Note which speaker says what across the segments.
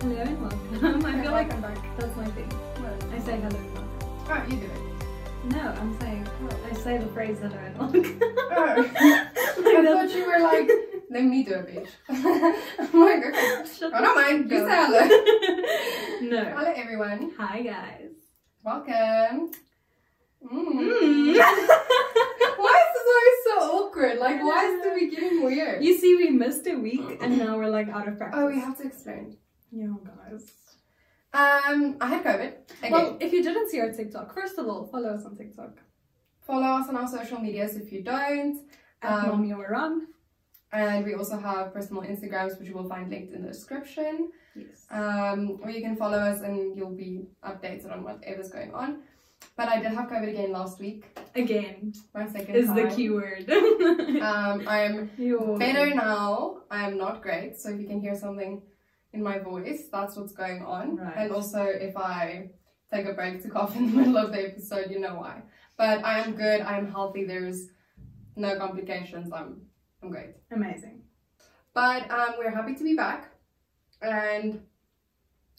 Speaker 1: Hello and welcome. I feel like
Speaker 2: I'm back.
Speaker 1: that's my thing.
Speaker 2: What?
Speaker 1: I say hello and welcome.
Speaker 2: Oh, you do it.
Speaker 1: No, I'm saying I say the phrase hello and welcome.
Speaker 2: Oh.
Speaker 1: Like
Speaker 2: I thought you were like, let me do it, bitch. I'm like, okay.
Speaker 1: Shut
Speaker 2: Oh, don't mind. You say hello.
Speaker 1: no.
Speaker 2: Hello, everyone.
Speaker 1: Hi guys.
Speaker 2: Welcome. Mm.
Speaker 1: Mm.
Speaker 2: why is this always so awkward? Like, why is the beginning weird?
Speaker 1: you see, we missed a week and now we're like out of practice.
Speaker 2: Oh, we have to explain.
Speaker 1: Yeah, guys.
Speaker 2: Um, I had COVID. Again.
Speaker 1: Well, if you didn't see our TikTok, first of all, follow us on TikTok
Speaker 2: Follow us on our social medias if you don't.
Speaker 1: at
Speaker 2: Um,
Speaker 1: Mommy Run.
Speaker 2: And we also have personal Instagrams, which you will find linked in the description.
Speaker 1: Yes.
Speaker 2: Um, or you can follow us and you'll be updated on whatever's going on. But I did have COVID again last week.
Speaker 1: Again
Speaker 2: My second
Speaker 1: is
Speaker 2: time.
Speaker 1: the keyword.
Speaker 2: Um, I'm
Speaker 1: You're
Speaker 2: better now. I am not great. So if you can hear something in my voice, that's what's going on.
Speaker 1: Right.
Speaker 2: And also if I take a break to cough in the middle of the episode, you know why. But I am good. I am healthy. There's no complications. I'm I'm great.
Speaker 1: Amazing.
Speaker 2: But um, we're happy to be back, and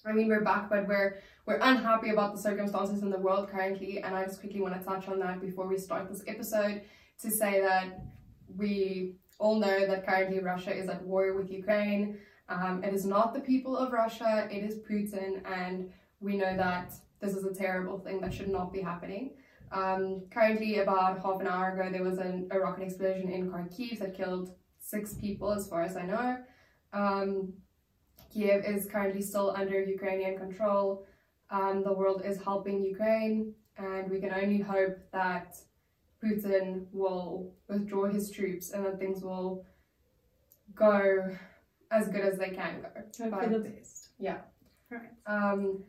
Speaker 2: I mean we're back, but we're we're unhappy about the circumstances in the world currently. And I just quickly want to touch on that before we start this episode to say that we all know that currently Russia is at war with Ukraine. Um, it is not the people of Russia; it is Putin, and we know that this is a terrible thing that should not be happening. Um, currently, about half an hour ago, there was an, a rocket explosion in Kharkiv that killed six people, as far as I know. Um, Kiev is currently still under Ukrainian control. Um, the world is helping Ukraine, and we can only hope that Putin will withdraw his troops and that things will go as good as they can go.
Speaker 1: Hope for the best.
Speaker 2: Yeah.
Speaker 1: Right.
Speaker 2: Um,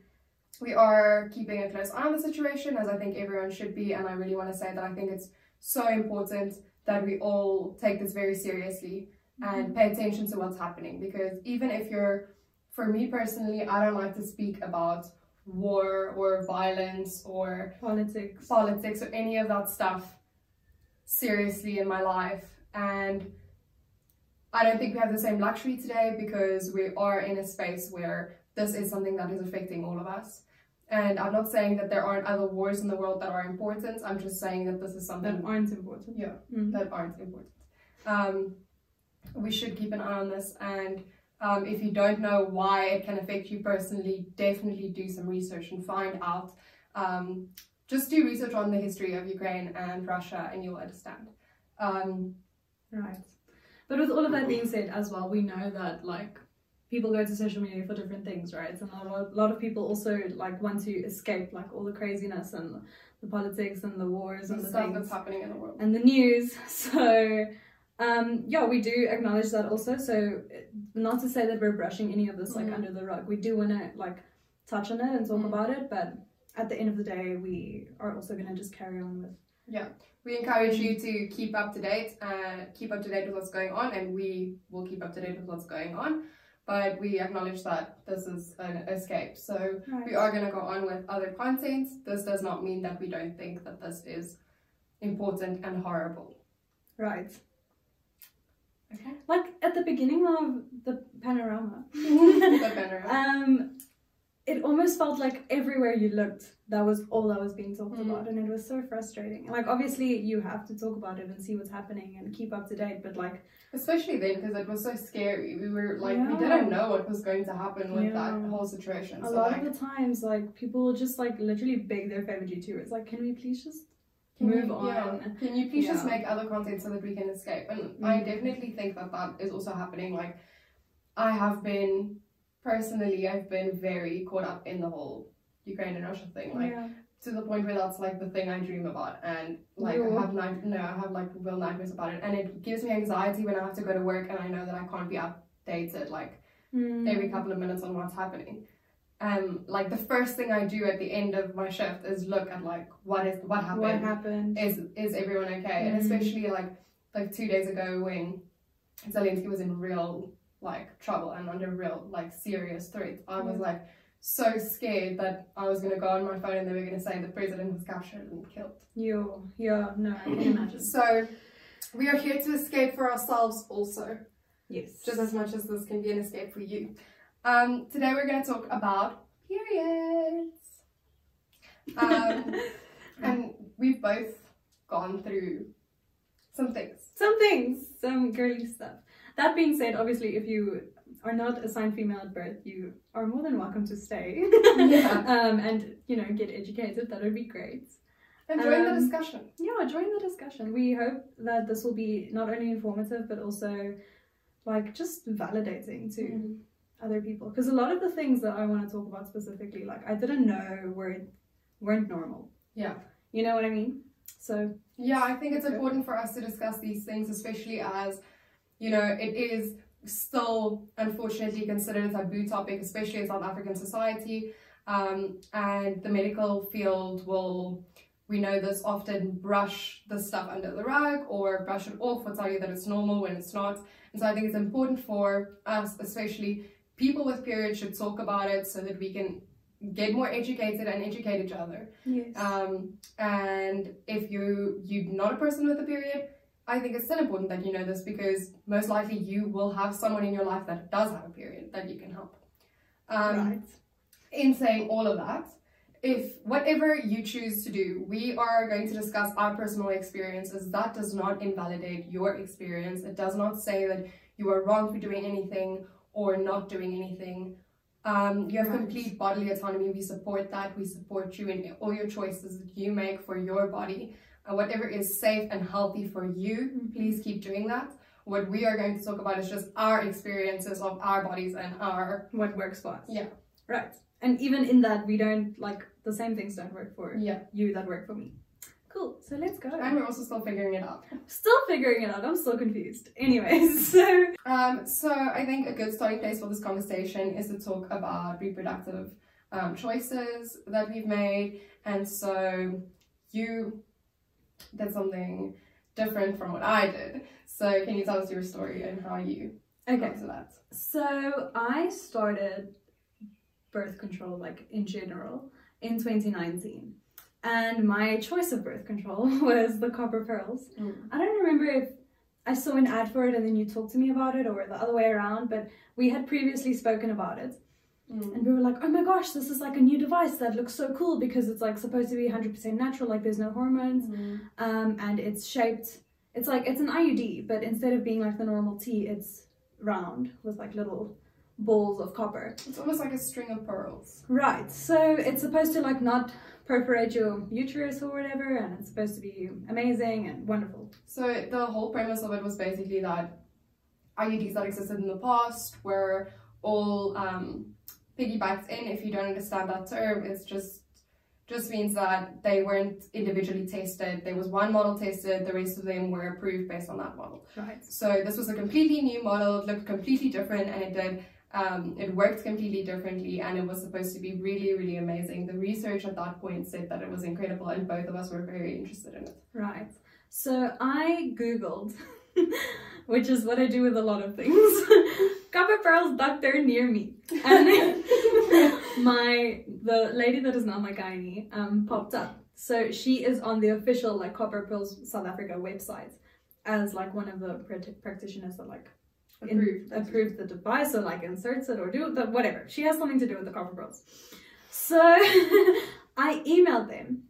Speaker 2: we are keeping a close eye on the situation, as I think everyone should be, and I really want to say that I think it's so important that we all take this very seriously and pay attention to what's happening because even if you're, for me personally, I don't like to speak about war or violence or
Speaker 1: Politics.
Speaker 2: politics or any of that stuff seriously in my life and I don't think we have the same luxury today because we are in a space where this is something that is affecting all of us. And I'm not saying that there aren't other wars in the world that are important. I'm just saying that this is something that
Speaker 1: aren't important.
Speaker 2: Yeah.
Speaker 1: Mm.
Speaker 2: that aren't important. Um, we should keep an eye on this, and um, if you don't know why it can affect you personally, definitely do some research and find out. Um, just do research on the history of Ukraine and Russia, and you'll understand. Um,
Speaker 1: Right. But with all of that being said, as well, we know that like people go to social media for different things, right? And a lot, a lot of people also like want to escape like all the craziness and the politics and the wars
Speaker 2: the
Speaker 1: and the
Speaker 2: stuff
Speaker 1: things
Speaker 2: that's happening in the world.
Speaker 1: and the news. So um, yeah, we do acknowledge that also. So not to say that we're brushing any of this like
Speaker 2: Mhm.
Speaker 1: under the rug. We do want to like touch on it and talk
Speaker 2: Mhm.
Speaker 1: about it, but at the end of the day, we are also going to just carry on with Yeah,
Speaker 2: we encourage you to keep up to date, uh, keep up to date with what's going on, and we will keep up to date with what's going on. But we acknowledge that this is an escape. So we are going to go on with other content. This does not mean that we don't think that this is important and horrible.
Speaker 1: right.
Speaker 2: Okay.
Speaker 1: Like at the beginning of the panorama,
Speaker 2: The panorama.
Speaker 1: um, it almost felt like everywhere you looked, that was all that was being talked
Speaker 2: Mhm.
Speaker 1: about, and it was so frustrating. Like obviously, you have to talk about it and see what's happening and keep up to date, but like
Speaker 2: Especially then, because it was so scary. We were like, we didn't know what was going to happen with
Speaker 1: Yeah.
Speaker 2: that whole situation.
Speaker 1: a
Speaker 2: so,
Speaker 1: lot
Speaker 2: like,
Speaker 1: of the times, like people will just like literally beg their favorite YouTubers, like, can we please just
Speaker 2: Can
Speaker 1: move
Speaker 2: you, yeah.
Speaker 1: on?
Speaker 2: Can you please just make other content so that we can escape? And I
Speaker 1: Mhm.
Speaker 2: definitely think that that is also happening. Like, I have been personally, I've been very caught up in the whole Ukraine and Russia thing. Like,
Speaker 1: yeah.
Speaker 2: to the point where that's like the thing I dream about, and like
Speaker 1: Ew.
Speaker 2: I have night, no, I have like real nightmares about it, and it gives me anxiety when I have to go to work and I know that I can't be updated like
Speaker 1: Mm.
Speaker 2: every couple of minutes on what's happening. Um, like the first thing I do at the end of my shift is look at like what is what happened
Speaker 1: what happened?
Speaker 2: is is everyone okay? And
Speaker 1: Mm.
Speaker 2: especially like like two days ago when Zelensky was in real like trouble and under real like serious threat, I was like so scared that I was gonna go on my phone and they were gonna say the president was captured and killed.
Speaker 1: You, yeah, no, I can imagine.
Speaker 2: So we are here to escape for ourselves also,
Speaker 1: yes.
Speaker 2: just as much as this can be an escape for you. Um, today we're going to talk about periods. Um, and we've both gone through some things.
Speaker 1: Some things, some girly stuff. That being said, obviously, if you are not assigned female at birth, you are more than welcome to stay.
Speaker 2: Yeah.
Speaker 1: um, and you know, get educated. That would be great.
Speaker 2: And join the
Speaker 1: Um,
Speaker 2: discussion.
Speaker 1: Yeah, join the discussion. We hope that this will be not only informative but also like just validating to
Speaker 2: Mm-hmm.
Speaker 1: other people. Because a lot of the things that I want to talk about specifically, like I didn't know were weren't normal.
Speaker 2: Yeah.
Speaker 1: You know what I mean? So
Speaker 2: Yeah, I think it's important for us to discuss these things, especially as, you know, it is still unfortunately considered a taboo topic, especially in South African society. Um, and the medical field will, we know this, often brush the stuff under the rug or brush it off or tell you that it's normal when it's not. And so I think it's important for us, especially people with periods, should talk about it so that we can get more educated and educate each other.
Speaker 1: yes.
Speaker 2: Um, and if you you're not a person with a period, I think it's still important that you know this because most likely you will have someone in your life that does have a period that you can help. Um,
Speaker 1: right.
Speaker 2: In saying all of that, if whatever you choose to do, we are going to discuss our personal experiences. That does not invalidate your experience. It does not say that you are wrong for doing anything or not doing anything. Um, you have
Speaker 1: Right.
Speaker 2: complete bodily autonomy. We support that. We support you in all your choices that you make for your body. Whatever is safe and healthy for you,
Speaker 1: Mhm.
Speaker 2: please keep doing that. What we are going to talk about is just our experiences of our bodies and our
Speaker 1: What works for us.
Speaker 2: Yeah.
Speaker 1: Right. And even in that, we don't like the same things don't work for
Speaker 2: yeah.
Speaker 1: you that work for me. Cool. So let's go.
Speaker 2: And we're also still figuring it out.
Speaker 1: still figuring it out. I'm still confused. Anyways, so
Speaker 2: Um, so I think a good starting place for this conversation is to talk about reproductive um, choices that we've made. And so you did something different from what I did. So can you tell us your story and how you
Speaker 1: okay.
Speaker 2: got to that?
Speaker 1: So I started birth control, like in general, in 2019. And my choice of birth control was the copper pearls. Mm. I don't remember if I saw an ad for it and then you talked to me about it or the other way around, but we had previously spoken about it.
Speaker 2: Mm.
Speaker 1: And we were like, oh my gosh, this is like a new device that looks so cool because it's like supposed to be 100% natural, like there's no hormones. Um, and it's shaped, it's like, it's an IUD, but instead of being like the normal T, it's round with like little balls of copper.
Speaker 2: It's almost like a string of pearls.
Speaker 1: Right. So it's supposed to like not perforate your uterus or whatever, and it's supposed to be amazing and wonderful.
Speaker 2: So the whole premise of it was basically that IUDs that existed in the past were all um, piggybacked in. If you don't understand that term, it's just just means that they weren't individually tested. There was one model tested, the rest of them were approved based on that model.
Speaker 1: Right.
Speaker 2: So this was a completely new model. It looked completely different, and it did. Um, it worked completely differently, and it was supposed to be really, really amazing. The research at that point said that it was incredible, and both of us were very interested in it.
Speaker 1: Right. So I googled, which is what I do with a lot of things. Copper pearls doctor near me, and my the lady that is now my gynae um popped up. So she is on the official like Copper Pearls South Africa website as like one of the prac- practitioners that like
Speaker 2: Approved.
Speaker 1: approves the device or like inserts it or do the whatever. She has something to do with the copper pearls. So I emailed them.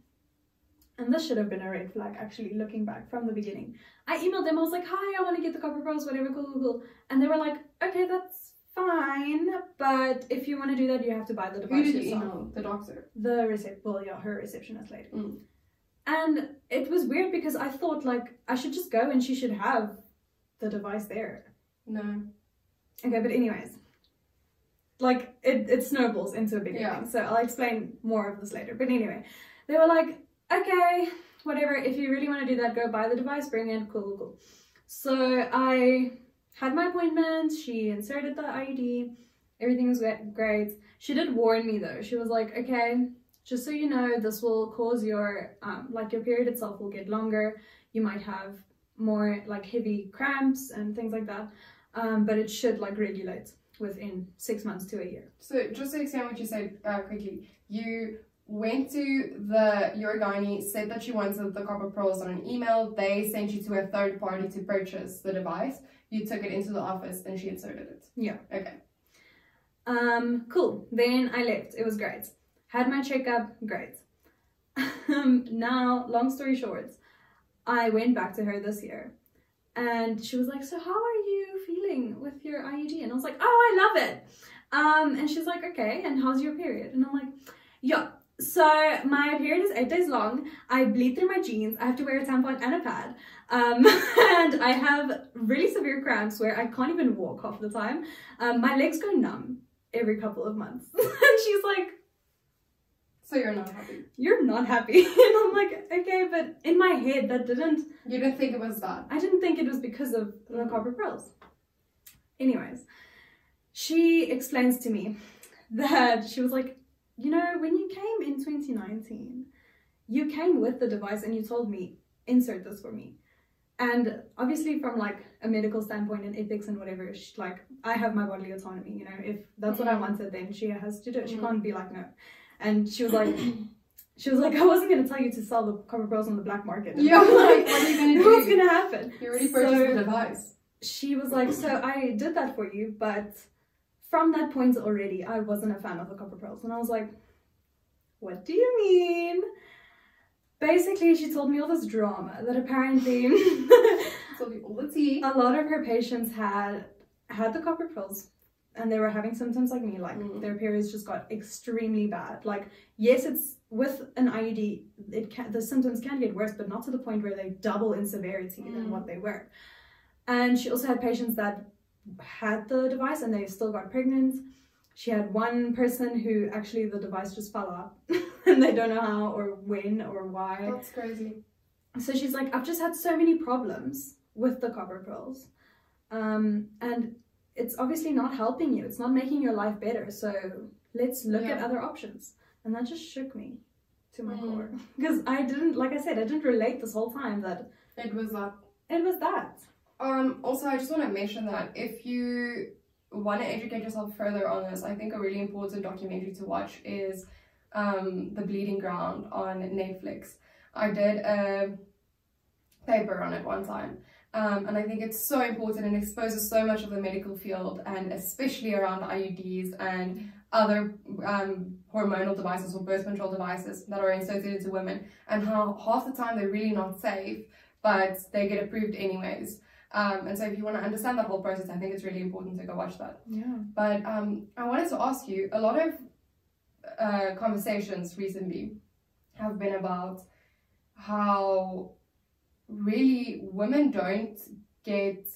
Speaker 1: And this should have been a red flag actually looking back from the beginning. I emailed them, I was like, hi, I want to get the copper pearls, whatever, cool, cool, cool. And they were like, okay, that's fine, but if you want to do that, you have to buy the
Speaker 2: Who
Speaker 1: device
Speaker 2: did you email? The doctor.
Speaker 1: The recep well, yeah, her receptionist lady.
Speaker 2: Mm.
Speaker 1: And it was weird because I thought like I should just go and she should have the device there.
Speaker 2: No.
Speaker 1: Okay, but anyways, like it, it snowballs into a bigger
Speaker 2: Yeah.
Speaker 1: thing. So I'll explain more of this later. But anyway, they were like, okay, whatever. If you really want to do that, go buy the device, bring it. Cool, cool, cool. So I had my appointment. She inserted the IUD. Everything was great. She did warn me though. She was like, okay, just so you know, this will cause your um, like your period itself will get longer. You might have more like heavy cramps and things like that. Um, but it should like regulate within six months to a year.
Speaker 2: So just to explain what you said uh, quickly, you went to the your gynae, said that you wanted the copper pearls on an email. They sent you to a third party to purchase the device. You took it into the office and she inserted it.
Speaker 1: Yeah.
Speaker 2: Okay.
Speaker 1: Um, cool. Then I left. It was great. Had my checkup. Great. Um, now, long story short, I went back to her this year, and she was like, "So how are you feeling with your IUD?" And I was like, "Oh, I love it." Um, and she's like, "Okay, and how's your period?" And I'm like, "Yeah." So my period is eight days long. I bleed through my jeans. I have to wear a tampon and a pad. Um, and I have really severe cramps where I can't even walk half the time. Um, my legs go numb every couple of months. and she's like,
Speaker 2: So you're not happy.
Speaker 1: You're not happy. and I'm like, okay, but in my head, that didn't,
Speaker 2: You didn't think it was that.
Speaker 1: I didn't think it was because of the copper pearls. Anyways, she explains to me that she was like, you know, when you came in 2019, you came with the device and you told me, insert this for me. And obviously, from like a medical standpoint and ethics and whatever, she, like I have my bodily autonomy. You know, if that's what I
Speaker 2: Mhm.
Speaker 1: wanted, then she has to do it. She
Speaker 2: Mhm.
Speaker 1: can't be like no. And she was like, she was like, I wasn't gonna tell you to sell the copper pearls on the black market.
Speaker 2: Yeah, like, what are you gonna do?
Speaker 1: What's gonna happen?
Speaker 2: You already purchased
Speaker 1: So-
Speaker 2: the device.
Speaker 1: She was like, so I did that for you, but from that point already, I wasn't a fan of the copper pearls, and I was like, what do you mean? Basically, she told me all this drama that apparently
Speaker 2: So the all the tea.
Speaker 1: a lot of her patients had had the copper pearls and they were having symptoms like me like
Speaker 2: Mm.
Speaker 1: their periods just got extremely bad like yes it's with an iud it can the symptoms can get worse but not to the point where they double in severity than
Speaker 2: Mm.
Speaker 1: what they were and she also had patients that had the device and they still got pregnant she had one person who actually the device just fell out and they don't know how or when or why
Speaker 2: That's crazy.
Speaker 1: so she's like, I've just had so many problems with the copper pearls. Um, and it's obviously not helping you. It's not making your life better. So let's look at other options. And that just shook me to my
Speaker 2: Mhm.
Speaker 1: core. Because I didn't, like I said, I didn't relate this whole time that
Speaker 2: It was that.
Speaker 1: it was that.
Speaker 2: Um, also, I just want to mention that if you want to educate yourself further on this, I think a really important documentary to watch is um, The Bleeding Ground on Netflix. I did a paper on it one time. Um, and I think it's so important and exposes so much of the medical field and especially around IUDs and other um, hormonal devices or birth control devices that are inserted into women and how half the time they're really not safe but they get approved anyways. Um, and so if you want to understand that whole process, I think it's really important to go watch that.
Speaker 1: Yeah.
Speaker 2: But um, I wanted to ask you a lot of uh, conversations recently have been about how really women don't get.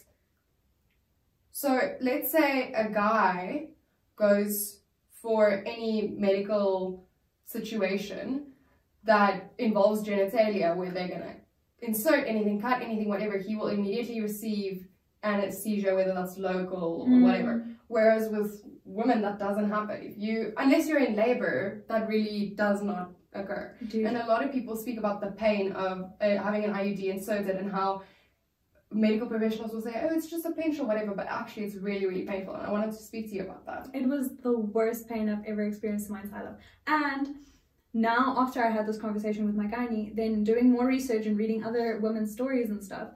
Speaker 2: So let's say a guy goes for any medical situation that involves genitalia where they're gonna insert anything, cut anything, whatever, he will immediately receive anesthesia, whether that's local or
Speaker 1: Mm.
Speaker 2: whatever. Whereas with women, that doesn't happen. If you, unless you're in labor, that really does not occur.
Speaker 1: Do
Speaker 2: And a lot of people speak about the pain of uh, having an IUD inserted and how medical professionals will say, oh, it's just a pinch or whatever, but actually it's really, really painful. And I wanted to speak to you about that.
Speaker 1: It was the worst pain I've ever experienced in my entire life. And now, after I had this conversation with my gynae, then doing more research and reading other women's stories and stuff,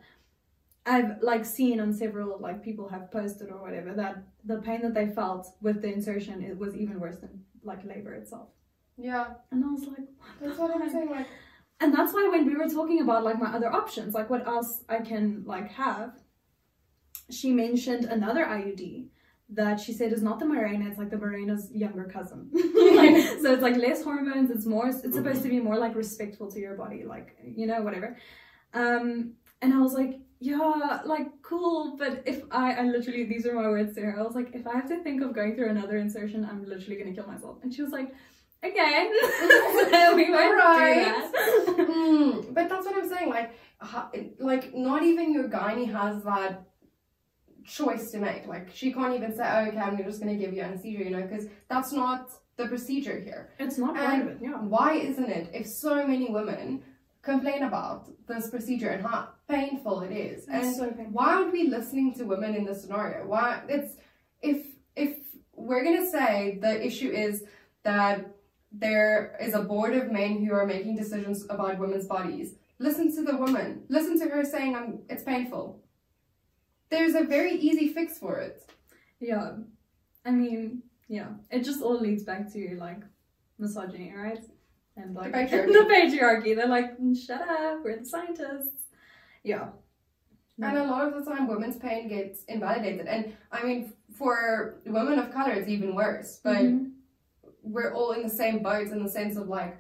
Speaker 1: I've like seen on several like people have posted or whatever that the pain that they felt with the insertion it was even worse than like labor itself.
Speaker 2: Yeah,
Speaker 1: And I was like,
Speaker 2: that's what I'm saying. Like,
Speaker 1: and that's why when we were talking about like my other options, like what else I can like have, she mentioned another IUD that she said is not the Mirena, it's like the Mirena's younger cousin. Like, so it's like less hormones, it's more it's supposed to be more like respectful to your body, like you know, whatever. Um and I was like, yeah, like cool, but if I I literally these are my words to her. I was like, if I have to think of going through another insertion, I'm literally gonna kill myself. And she was like, okay. so we went through that.
Speaker 2: mm, but that's what I'm saying. Like, like not even your gynae has that choice to make. Like, she can't even say, oh, okay, I'm just going to give you anesthesia, you know, because that's not the procedure here.
Speaker 1: It's not part
Speaker 2: And
Speaker 1: of it, yeah.
Speaker 2: Why isn't it? If so many women complain about this procedure and how painful it is, and
Speaker 1: so
Speaker 2: why aren't we listening to women in this scenario? Why it's if if we're gonna say the issue is that there is a board of men who are making decisions about women's bodies, listen to the woman. Listen to her saying I'm it's painful. There's a very easy fix for it.
Speaker 1: Yeah. I mean, yeah, it just all leads back to like misogyny, right? And like
Speaker 2: patriarchy.
Speaker 1: the patriarchy. They're like, "Mm, shut up, we're the scientists. Yeah.
Speaker 2: And a lot of the time, women's pain gets invalidated. And I mean, for women of color, it's even worse. But
Speaker 1: Mhm.
Speaker 2: we're all in the same boat in the sense of like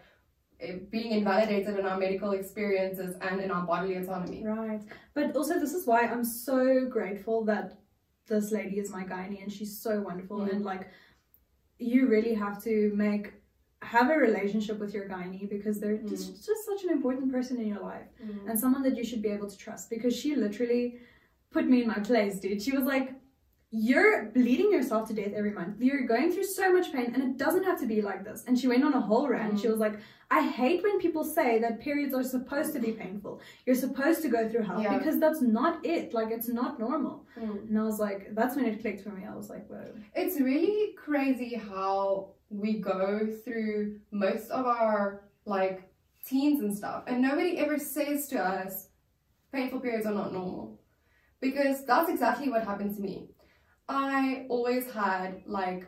Speaker 2: being invalidated in our medical experiences and in our bodily autonomy.
Speaker 1: Right. But also, this is why I'm so grateful that this lady is my gynae and she's so wonderful.
Speaker 2: Mm.
Speaker 1: And like, you really have to make have a relationship with your gynae because they're
Speaker 2: Mm.
Speaker 1: just, just such an important person in your life and someone that you should be able to trust because she literally put me in my place, dude. She was like, You're bleeding yourself to death every month. You're going through so much pain, and it doesn't have to be like this. And she went on a whole rant. She was like, I hate when people say that periods are supposed to be painful. You're supposed to go through hell
Speaker 2: Yeah.
Speaker 1: because that's not it. Like, it's not normal.
Speaker 2: Mm.
Speaker 1: And I was like, That's when it clicked for me. I was like, Whoa.
Speaker 2: It's really crazy how we go through most of our like teens and stuff, and nobody ever says to us, painful periods are not normal. Because that's exactly what happened to me. I always had like,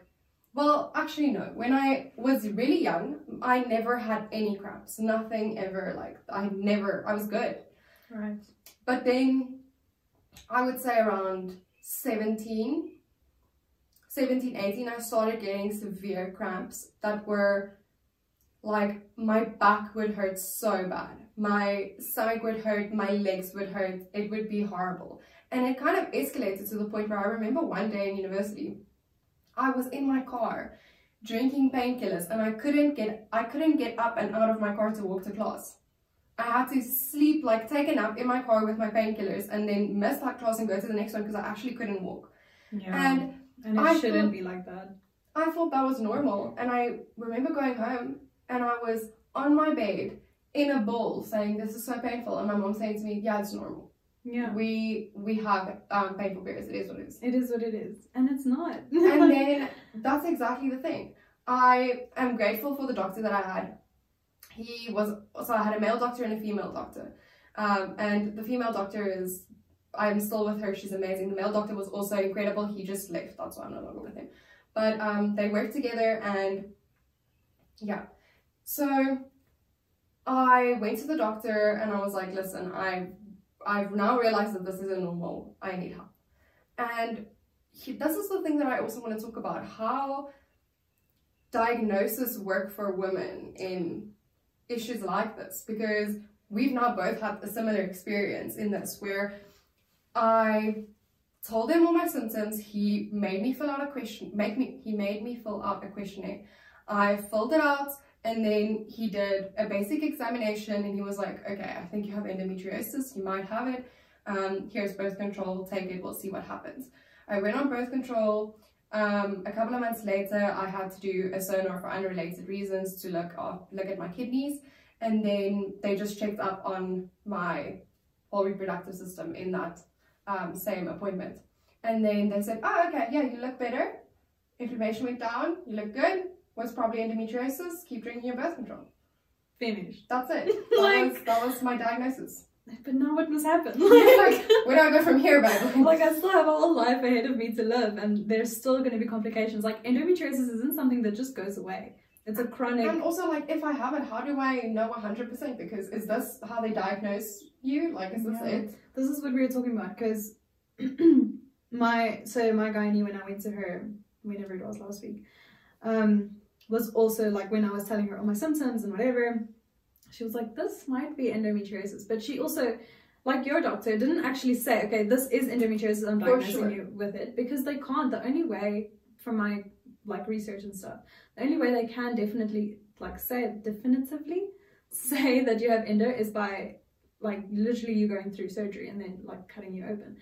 Speaker 2: well, actually, no. When I was really young, I never had any cramps. Nothing ever. Like, I never, I was good.
Speaker 1: Right.
Speaker 2: But then I would say around 17, 17, 18, I started getting severe cramps that were like my back would hurt so bad. My stomach would hurt, my legs would hurt, it would be horrible. And it kind of escalated to the point where I remember one day in university, I was in my car drinking painkillers and I couldn't get I couldn't get up and out of my car to walk to class. I had to sleep, like take a nap in my car with my painkillers and then miss that class and go to the next one because I actually couldn't walk.
Speaker 1: Yeah.
Speaker 2: And
Speaker 1: And it
Speaker 2: I
Speaker 1: shouldn't
Speaker 2: thought-
Speaker 1: be like that.
Speaker 2: I thought that was normal. And I remember going home and I was on my bed in a bowl saying, This is so painful. And my mom saying to me, Yeah, it's normal.
Speaker 1: Yeah.
Speaker 2: We we have um, painful periods. It is what it is.
Speaker 1: It is what it is. And it's not.
Speaker 2: and then that's exactly the thing. I am grateful for the doctor that I had. He was so I had a male doctor and a female doctor, um, and the female doctor is I'm still with her. She's amazing. The male doctor was also incredible. He just left. That's why I'm no longer with him. But um, they worked together, and yeah. So I went to the doctor and I was like, "Listen, I I've now realized that this isn't normal. I need help." And he, this is the thing that I also want to talk about how diagnosis work for women in issues like this because we've now both had a similar experience in this where I told him all my symptoms he made me fill out a question make me he made me fill out a questionnaire I filled it out and then he did a basic examination and he was like okay I think you have endometriosis you might have it um, here's birth control take it we'll see what happens I went on birth control. Um, a couple of months later, I had to do a sonar for unrelated reasons to look up, look at my kidneys, and then they just checked up on my whole reproductive system in that um, same appointment. And then they said, "Oh, okay, yeah, you look better. Inflammation went down. You look good. Was probably endometriosis. Keep drinking your birth control.
Speaker 1: Finished.
Speaker 2: That's it. That,
Speaker 1: Like-
Speaker 2: was, that was my diagnosis.
Speaker 1: But now what must happen?
Speaker 2: like, where do I go from here, babe?
Speaker 1: like I still have a whole life ahead of me to live, and there's still going to be complications. Like endometriosis isn't something that just goes away. It's a chronic.
Speaker 2: And also, like, if I have it, how do I know 100%? Because is this how they diagnose you? Like, is this
Speaker 1: Yeah.
Speaker 2: it?
Speaker 1: This is what we were talking about because my so my gynae when I went to her whenever it was last week, um, was also like when I was telling her all my symptoms and whatever, she was like, "This might be endometriosis," but she also. Like your doctor didn't actually say, okay, this is endometriosis. I'm diagnosing
Speaker 2: sure.
Speaker 1: you with it because they can't. The only way, from my like research and stuff, the only way they can definitely like say definitively say that you have endo is by like literally you going through surgery and then like cutting you open.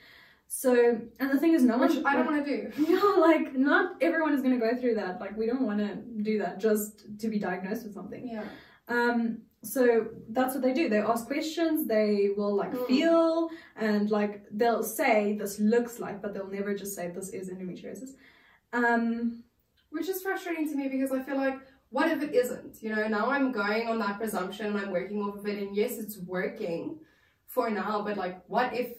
Speaker 1: So and the thing is, no
Speaker 2: Which
Speaker 1: one.
Speaker 2: I don't want to do.
Speaker 1: Yeah, like not everyone is gonna go through that. Like we don't want to do that just to be diagnosed with something.
Speaker 2: Yeah.
Speaker 1: Um, so that's what they do. They ask questions. They will like
Speaker 2: Mm.
Speaker 1: feel and like they'll say this looks like, but they'll never just say this is endometriosis. Um,
Speaker 2: Which is frustrating to me because I feel like, what if it isn't? You know, now I'm going on that presumption and I'm working off of it, and yes, it's working for now, but like, what if.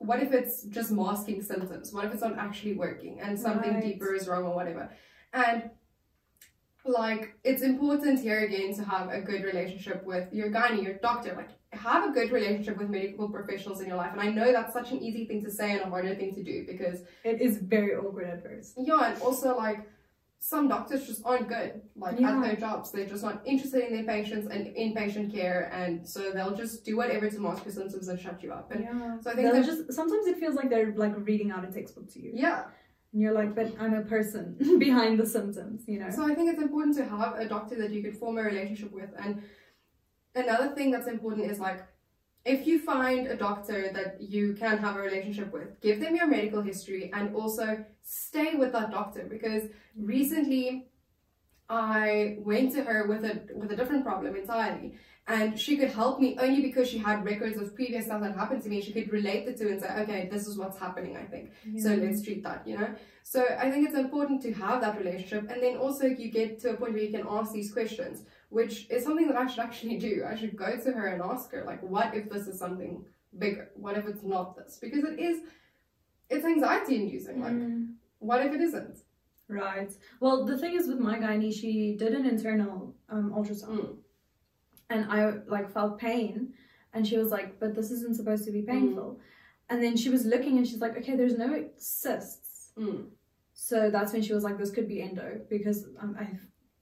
Speaker 2: What if it's just masking symptoms? What if it's not actually working and something
Speaker 1: Right.
Speaker 2: deeper is wrong or whatever? And like it's important here again to have a good relationship with your gynae, your doctor. Like have a good relationship with medical professionals in your life. And I know that's such an easy thing to say and a harder thing to do because
Speaker 1: it is very awkward at first.
Speaker 2: Yeah, and also like some doctors just aren't good like
Speaker 1: Yeah.
Speaker 2: at their jobs. They're just not interested in their patients and inpatient care, and so they'll just do whatever to mask your symptoms and shut you up. And
Speaker 1: Yeah.
Speaker 2: so I think that
Speaker 1: just sometimes it feels like they're like reading out a textbook to you.
Speaker 2: yeah.
Speaker 1: And you're like, but I'm a person behind the symptoms, you know?
Speaker 2: So I think it's important to have a doctor that you could form a relationship with. And another thing that's important is like if you find a doctor that you can have a relationship with, give them your medical history and also stay with that doctor because recently I went to her with a with a different problem entirely. And she could help me only because she had records of previous stuff that happened to me. She could relate the two and say, okay, this is what's happening, I think. So let's treat that, you know? So I think it's important to have that relationship. And then also you get to a point where you can ask these questions, which is something that I should actually do. I should go to her and ask her, like, what if this is something bigger? What if it's not this? Because it is, it's anxiety inducing. Like,
Speaker 1: Mm.
Speaker 2: what if it isn't?
Speaker 1: Right. Well, the thing is with my gynae, she did an internal um, ultrasound,
Speaker 2: Mm.
Speaker 1: and I like felt pain, and she was like, "But this isn't supposed to be painful." And then she was looking, and she's like, "Okay, there's no cysts."
Speaker 2: Mm.
Speaker 1: So that's when she was like, "This could be endo," because um, I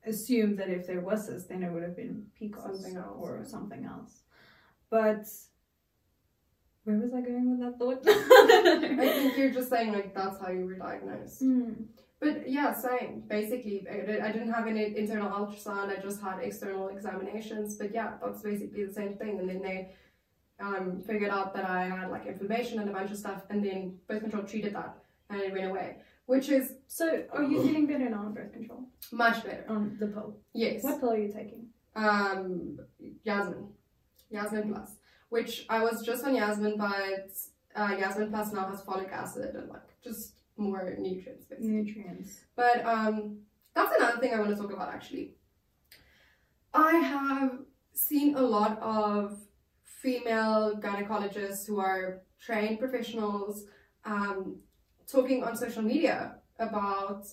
Speaker 1: assumed that if there was this, then it would have been PCOS
Speaker 2: Something else,
Speaker 1: or something else. But where was I going with that thought?
Speaker 2: I think you're just saying, like, that's how you were diagnosed.
Speaker 1: Mm.
Speaker 2: But yeah, same. Basically, I didn't have any internal ultrasound. I just had external examinations. But yeah, that's basically the same thing. And then they um, figured out that I had like inflammation and a bunch of stuff, and then birth control treated that, and it went away, which is
Speaker 1: So, are you feeling better now on birth control?
Speaker 2: much better.
Speaker 1: On the pill?
Speaker 2: Yes.
Speaker 1: What pill are you taking?
Speaker 2: Um, Yasmin, Yasmin Plus, which I was just on Yasmin, but uh, Yasmin Plus now has folic acid and like just more nutrients, basically.
Speaker 1: Nutrients.
Speaker 2: But um, that's another thing I want to talk about actually. I have seen a lot of female gynecologists who are trained professionals um, talking on social media about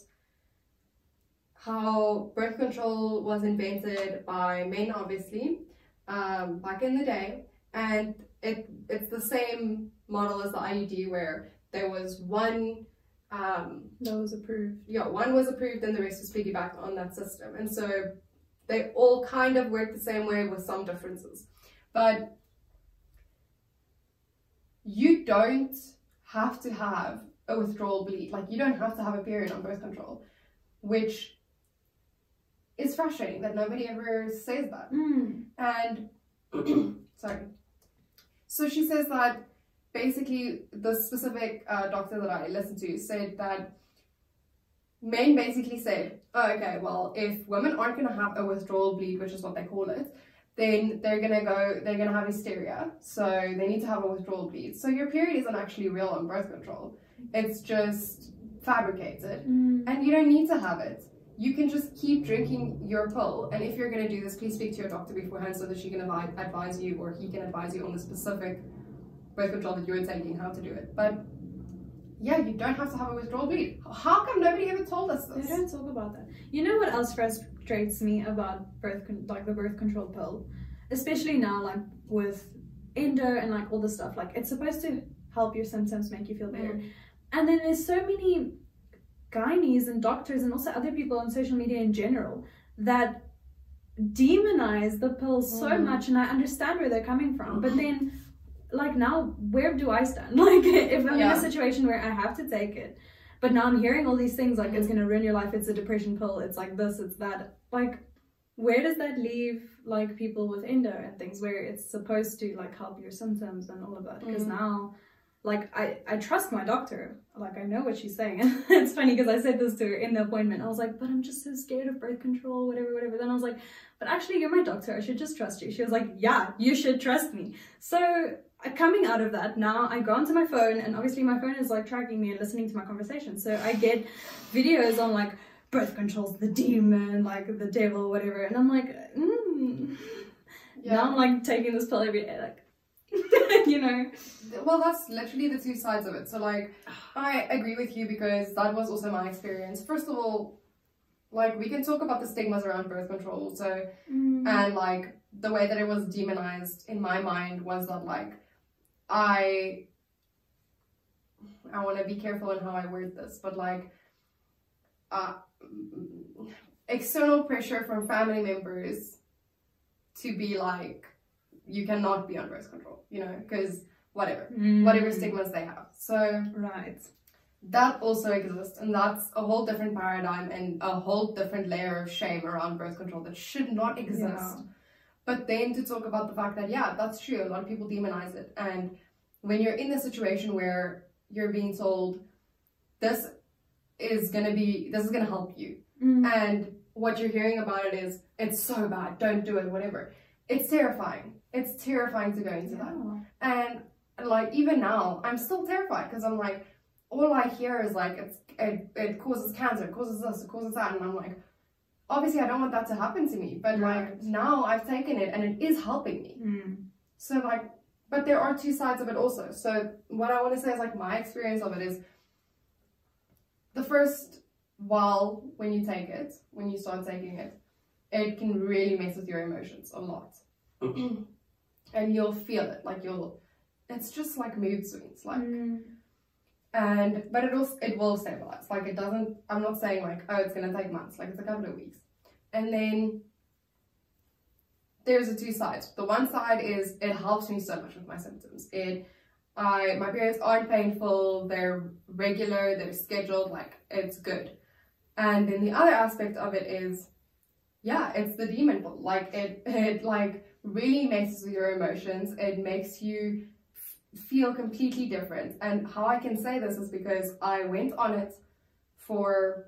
Speaker 2: how birth control was invented by men, obviously, um, back in the day, and it it's the same model as the IUD where there was one um,
Speaker 1: That was approved.
Speaker 2: yeah, one was approved and the rest was piggybacked on that system. And so they all kind of work the same way with some differences. But you don't have to have a withdrawal bleed. Like you don't have to have a period on birth control, which is frustrating that nobody ever says that.
Speaker 1: Mm.
Speaker 2: And sorry. So she says that basically the specific uh, doctor that I listened to said that men basically said, oh, okay, well, if women aren't going to have a withdrawal bleed, which is what they call it, then they're going to go, they're going to have hysteria. So they need to have a withdrawal bleed. So your period isn't actually real on birth control. It's just fabricated.
Speaker 1: Mm.
Speaker 2: And you don't need to have it. You can just keep drinking your pill. And if you're going to do this, please speak to your doctor beforehand so that she can advise you or he can advise you on the specific birth control that you're taking, how to do it. But yeah, you don't have to have a withdrawal bleed. How come nobody ever told us this?
Speaker 1: They don't talk about that. You know what else frustrates me about birth, con- like the birth control pill, especially now, like with endo and like all this stuff. Like it's supposed to help your symptoms, make you feel better, and then there's so many gynaes and doctors and also other people on social media in general that demonize the pill so
Speaker 2: Mm.
Speaker 1: much, and I understand where they're coming from, but then. Like now, where do I stand? Like, if I'm in a situation where I have to take it, but now I'm hearing all these things like it's
Speaker 2: Mhm.
Speaker 1: gonna ruin your life, it's a depression pill, it's like this, it's that. Like, where does that leave like people with endo and things where it's supposed to like help your symptoms and all of that? Because
Speaker 2: Mhm.
Speaker 1: now, like I I trust my doctor. Like I know what she's saying. it's funny because I said this to her in the appointment. I was like, but I'm just so scared of birth control, whatever, whatever. Then I was like, but actually you're my doctor. I should just trust you. She was like, yeah, you should trust me. So uh, coming out of that now i go onto my phone and obviously my phone is like tracking me and listening to my conversation so i get videos on like birth control's the demon like the devil whatever and i'm like mm. now i'm like taking this pill every day like you know
Speaker 2: Well, that's literally the two sides of it. So, like, I agree with you because that was also my experience. First of all, like we can talk about the stigmas around birth control. So
Speaker 1: Mm.
Speaker 2: and like the way that it was demonized in my mind was that like I I want to be careful in how I word this, but like uh, external pressure from family members to be like you cannot be on birth control, you know, because whatever, whatever
Speaker 1: Mm.
Speaker 2: stigmas they have. So
Speaker 1: Right.
Speaker 2: that also exists, and that's a whole different paradigm and a whole different layer of shame around birth control that should not exist.
Speaker 1: Yeah.
Speaker 2: But then to talk about the fact that, yeah, that's true, a lot of people demonize it. And when you're in the situation where you're being told, this is gonna be, this is gonna help you,
Speaker 1: Mm.
Speaker 2: and what you're hearing about it is, it's so bad, don't do it, whatever. It's terrifying. It's terrifying to go into that. And like, even now, I'm still terrified because I'm like, all I hear is like, it's, it, it causes cancer, it causes this, it causes that. And I'm like, obviously, I don't want that to happen to me. But
Speaker 1: Right.
Speaker 2: like, now I've taken it and it is helping me.
Speaker 1: Mm.
Speaker 2: So like, but there are two sides of it also. So what I want to say is like my experience of it is the first while when you take it, when you start taking it, it can really mess with your emotions a lot. and you'll feel it. Like you'll it's just like mood swings. Like
Speaker 1: Mm.
Speaker 2: and but it will it will stabilize. Like it doesn't I'm not saying like, oh it's gonna take months, like it's a couple of weeks. And then there's the two sides. The one side is it helps me so much with my symptoms. It I my periods aren't painful, they're regular, they're scheduled, like it's good. And then the other aspect of it is yeah, it's the demon. Like it it like really messes with your emotions. It makes you feel completely different. And how I can say this is because I went on it for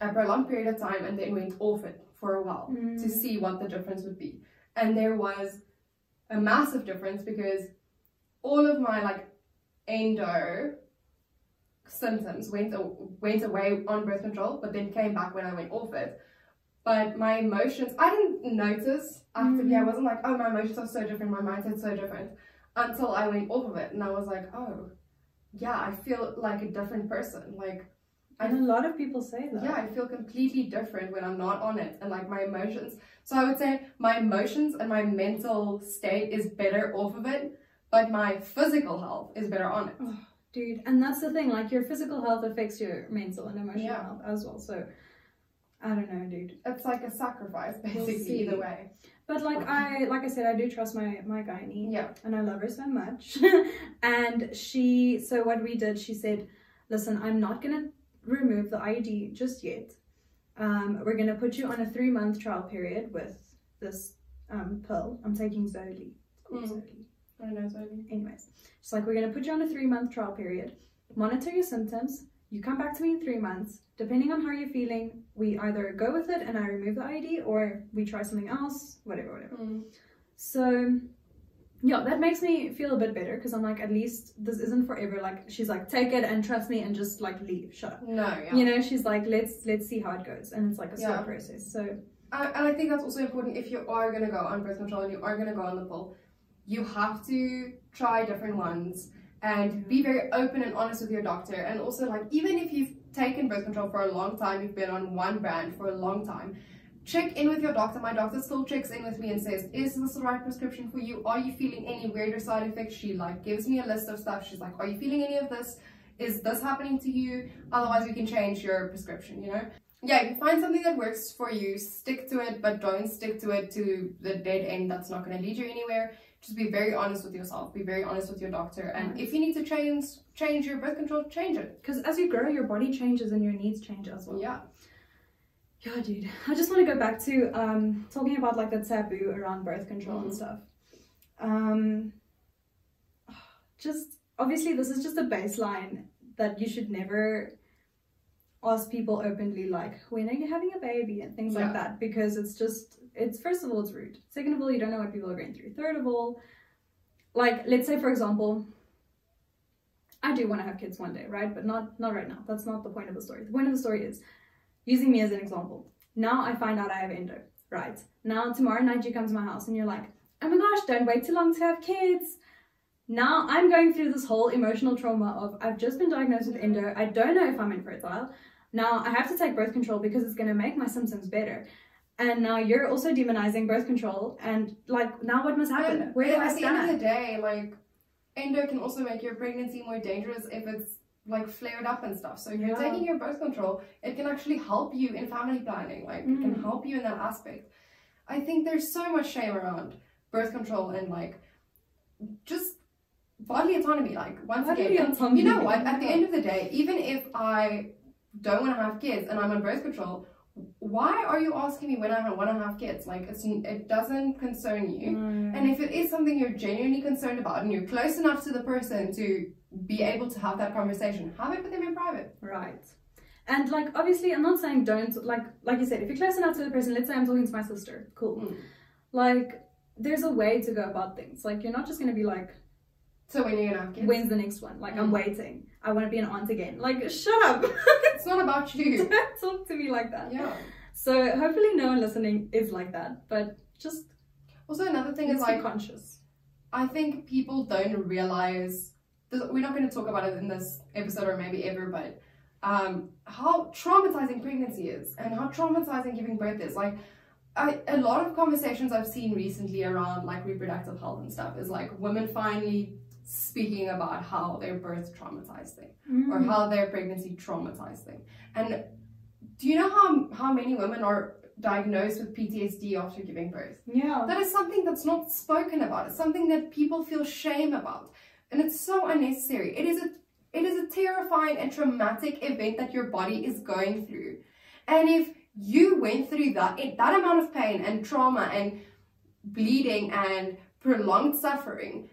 Speaker 2: a prolonged period of time and then went off it for a while
Speaker 1: Mm.
Speaker 2: to see what the difference would be. And there was a massive difference because all of my like endo symptoms went went away on birth control, but then came back when I went off it. But my emotions, I didn't notice actively. I
Speaker 1: Mm.
Speaker 2: wasn't like, oh, my emotions are so different, my mindset's so different, until I went off of it, and I was like, oh, yeah, I feel like a different person. Like, I
Speaker 1: And a lot of people say that.
Speaker 2: yeah, I feel completely different when I'm not on it, and like my emotions. So I would say my emotions and my mental state is better off of it, but my physical health is better on it.
Speaker 1: Dude, and that's the thing, like your physical health affects your mental and emotional
Speaker 2: Yeah.
Speaker 1: health as well. So I don't know, dude.
Speaker 2: It's like a sacrifice,
Speaker 1: We'll
Speaker 2: basically,
Speaker 1: see.
Speaker 2: either way.
Speaker 1: But like I like I said, I do trust my my gynae.
Speaker 2: Yeah.
Speaker 1: and I love her so much. and she, so what we did, she said, "Listen, I'm not gonna remove the IUD just yet. Um, we're gonna put you on a three month trial period with this um, pill. I'm taking Zoely. It's
Speaker 2: Mm.
Speaker 1: Zoely.
Speaker 2: I don't know, Zoe.
Speaker 1: Anyways, she's like, we're gonna put you on a three month trial period. Monitor your symptoms. You come back to me in three months. Depending on how you're feeling, we either go with it and I remove the ID or we try something else. Whatever, whatever."
Speaker 2: Mm.
Speaker 1: So, yeah, that makes me feel a bit better because I'm like, at least this isn't forever. Like, she's like, take it and trust me and just like leave, shut up.
Speaker 2: No, yeah.
Speaker 1: You know, she's like, let's let's see how it goes, and it's like a slow process. So,
Speaker 2: I, and I think that's also important if you are going to go on birth control and you are going to go on the pill, you have to try different ones and be very open and honest with your doctor. And also, like, even if you've taken birth control for a long time, you've been on one brand for a long time, check in with your doctor. My doctor still checks in with me and says, Is this the right prescription for you? Are you feeling any weirder side effects? She, like, gives me a list of stuff. She's like, Are you feeling any of this? Is this happening to you? Otherwise, we can change your prescription, you know? yeah, if you find something that works for you, stick to it, but don't stick to it to the dead end that's not going to lead you anywhere. Just be very honest with yourself. Be very honest with your doctor, and if you need to change change your birth control, change it.
Speaker 1: because as you grow, your body changes and your needs change as well.
Speaker 2: Yeah,
Speaker 1: Yeah, dude. I just want to go back to um talking about like the taboo around birth control and
Speaker 2: Mhm.
Speaker 1: stuff. Um, just obviously, this is just a baseline that you should never ask people openly, like, when are you having a baby and things
Speaker 2: Yeah.
Speaker 1: like that, because it's just, it's first of all, it's rude. Second of all, you don't know what people are going through. Third of all, like, let's say, for example, I do want to have kids one day, right? But not not right now. That's not the point of the story. The point of the story is using me as an example. Now I find out I have endo, right? Now tomorrow night you come to my house and you're like, oh my gosh, don't wait too long to have kids. Now I'm going through this whole emotional trauma of I've just been diagnosed with endo. I don't know if I'm infertile. now I have to take birth control because it's going to make my symptoms better. And now you're also demonizing birth control, and like now what must happen?
Speaker 2: And
Speaker 1: Where do I
Speaker 2: at the end of the day, like endo can also make your pregnancy more dangerous if it's like flared up and stuff. So if you're taking your birth control, it can actually help you in family planning. Like it can
Speaker 1: Mm.
Speaker 2: help you in that aspect. I think there's so much shame around birth control and like just bodily autonomy. Like once
Speaker 1: Bodily
Speaker 2: again,
Speaker 1: autonomy,
Speaker 2: you know what? At the end of the day, even if I don't want to have kids and I'm on birth control. Why are you asking me when I want to have kids? Like, it's, it doesn't concern you.
Speaker 1: Mm.
Speaker 2: And if it is something you're genuinely concerned about and you're close enough to the person to be able to have that conversation, have it with them in private.
Speaker 1: Right. And like obviously I'm not saying don't like like you said, if you're close enough to the person, let's say I'm talking to my sister, cool.
Speaker 2: Mm.
Speaker 1: Like there's a way to go about things. Like you're not just gonna be like,
Speaker 2: So when you're gonna have kids,
Speaker 1: when's the next one? Like I'm
Speaker 2: Mm.
Speaker 1: waiting. I wanna be an aunt again. Like shut up.
Speaker 2: it's not about you.
Speaker 1: don't talk to me like that.
Speaker 2: yeah.
Speaker 1: So hopefully no one listening is like that. But just
Speaker 2: Also, another thing is like
Speaker 1: conscious.
Speaker 2: I think people don't realize. this- We're not going to talk about it in this episode or maybe ever, but um, how traumatizing pregnancy is and how traumatizing giving birth is. Like, I, a lot of conversations I've seen recently around like reproductive health and stuff is like women finally speaking about how their birth traumatized them or
Speaker 1: Mm.
Speaker 2: how their pregnancy traumatized them. And do you know how how many women are diagnosed with PTSD after giving birth?
Speaker 1: Yeah.
Speaker 2: That is something that's not spoken about. It's something that people feel shame about. And it's so unnecessary. It is a it is a terrifying and traumatic event that your body is going through. And if you went through that that amount of pain and trauma and bleeding and prolonged suffering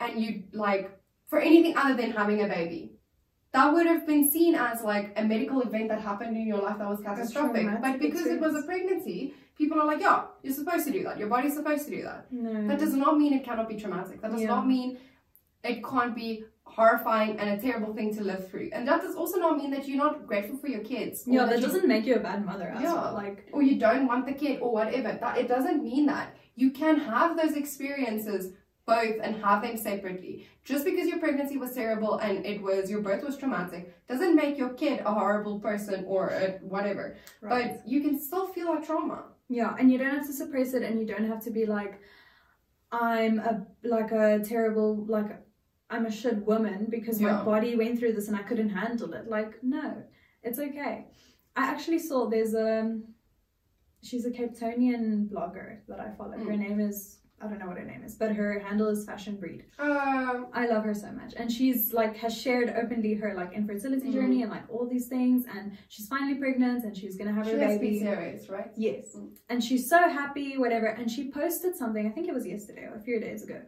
Speaker 2: and you like for anything other than having a baby that would have been seen as like a medical event that happened in your life that was catastrophic but because it was a pregnancy people are like yeah you're supposed to do that your body's supposed to do that
Speaker 1: No.
Speaker 2: that does not mean it cannot be traumatic that does
Speaker 1: Yeah.
Speaker 2: not mean it can't be horrifying and a terrible thing to live through and that does also not mean that you're not grateful for your kids
Speaker 1: yeah, that
Speaker 2: you-
Speaker 1: doesn't make you a bad mother as
Speaker 2: Yeah.
Speaker 1: well. Like
Speaker 2: or you don't want the kid or whatever. That it doesn't mean that. You can have those experiences both and have them separately. Just because your pregnancy was terrible and it was your birth was traumatic doesn't make your kid a horrible person or a whatever.
Speaker 1: right.
Speaker 2: But you can still feel that trauma.
Speaker 1: Yeah, and you don't have to suppress it, and you don't have to be like, I'm a like a terrible like I'm a shit woman because my body went through this and I couldn't handle it. Like, no, it's okay. I actually saw there's a she's a Cape Townian blogger that I follow. Her
Speaker 2: Mm.
Speaker 1: name is I don't know what her name is, but her handle is Fashion Breed.
Speaker 2: Um,
Speaker 1: I love her so much, and she's like has shared openly her like infertility
Speaker 2: Mhm.
Speaker 1: journey and like all these things, and she's finally pregnant and she's gonna have
Speaker 2: she
Speaker 1: her baby.
Speaker 2: PCOS, right?
Speaker 1: Yes.
Speaker 2: Mm.
Speaker 1: And she's so happy, whatever. And she posted something, I think it was yesterday or a few days ago.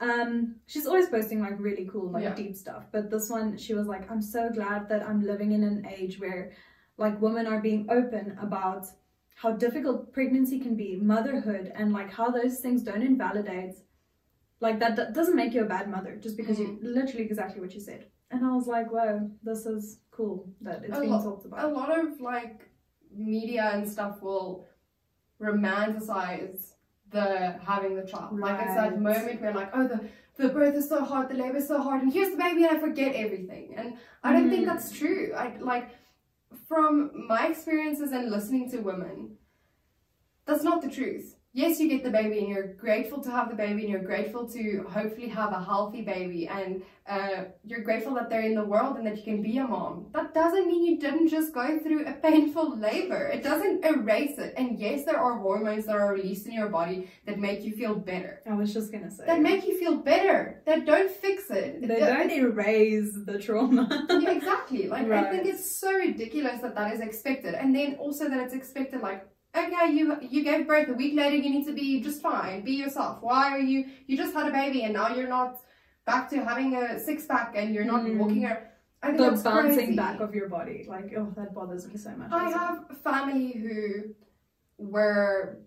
Speaker 1: Um, she's always posting like really cool, like
Speaker 2: Yeah.
Speaker 1: deep stuff. But this one, she was like, I'm so glad that I'm living in an age where like women are being open about how difficult pregnancy can be, motherhood, and like how those things don't invalidate. Like that, that doesn't make you a bad mother just because you literally exactly what you said. And I was like, wow, this is cool that it's
Speaker 2: A
Speaker 1: being
Speaker 2: lot-
Speaker 1: talked about.
Speaker 2: a lot of like media and stuff will romanticize the having the child. Like it's that
Speaker 1: Right.
Speaker 2: moment where like, oh the the birth is so hard, the labor is so hard, and here's the baby, and I forget everything. And I don't think
Speaker 1: Mm.
Speaker 2: that's true. I like from my experiences and listening to women, that's not the truth. Yes, you get the baby and you're grateful to have the baby and you're grateful to hopefully have a healthy baby and uh, you're grateful that they're in the world and that you can be a mom. That doesn't mean you didn't just go through a painful labor. It doesn't erase it. And yes, there are hormones that are released in your body that make you feel better.
Speaker 1: I was just gonna say.
Speaker 2: That make you feel better. That don't fix it.
Speaker 1: They
Speaker 2: That-
Speaker 1: don't erase the trauma.
Speaker 2: yeah, exactly. Like I think it's so ridiculous that that is expected, and then also that it's expected. Like, okay, you you gave birth a week later, you need to be just fine, be yourself. Why are you? You just had a baby, and now you're not back to having a six pack, and you're not
Speaker 1: Mm.
Speaker 2: walking around. I think
Speaker 1: the bouncing
Speaker 2: crazy.
Speaker 1: back of your body. Like, oh, that bothers me so much.
Speaker 2: I have family who were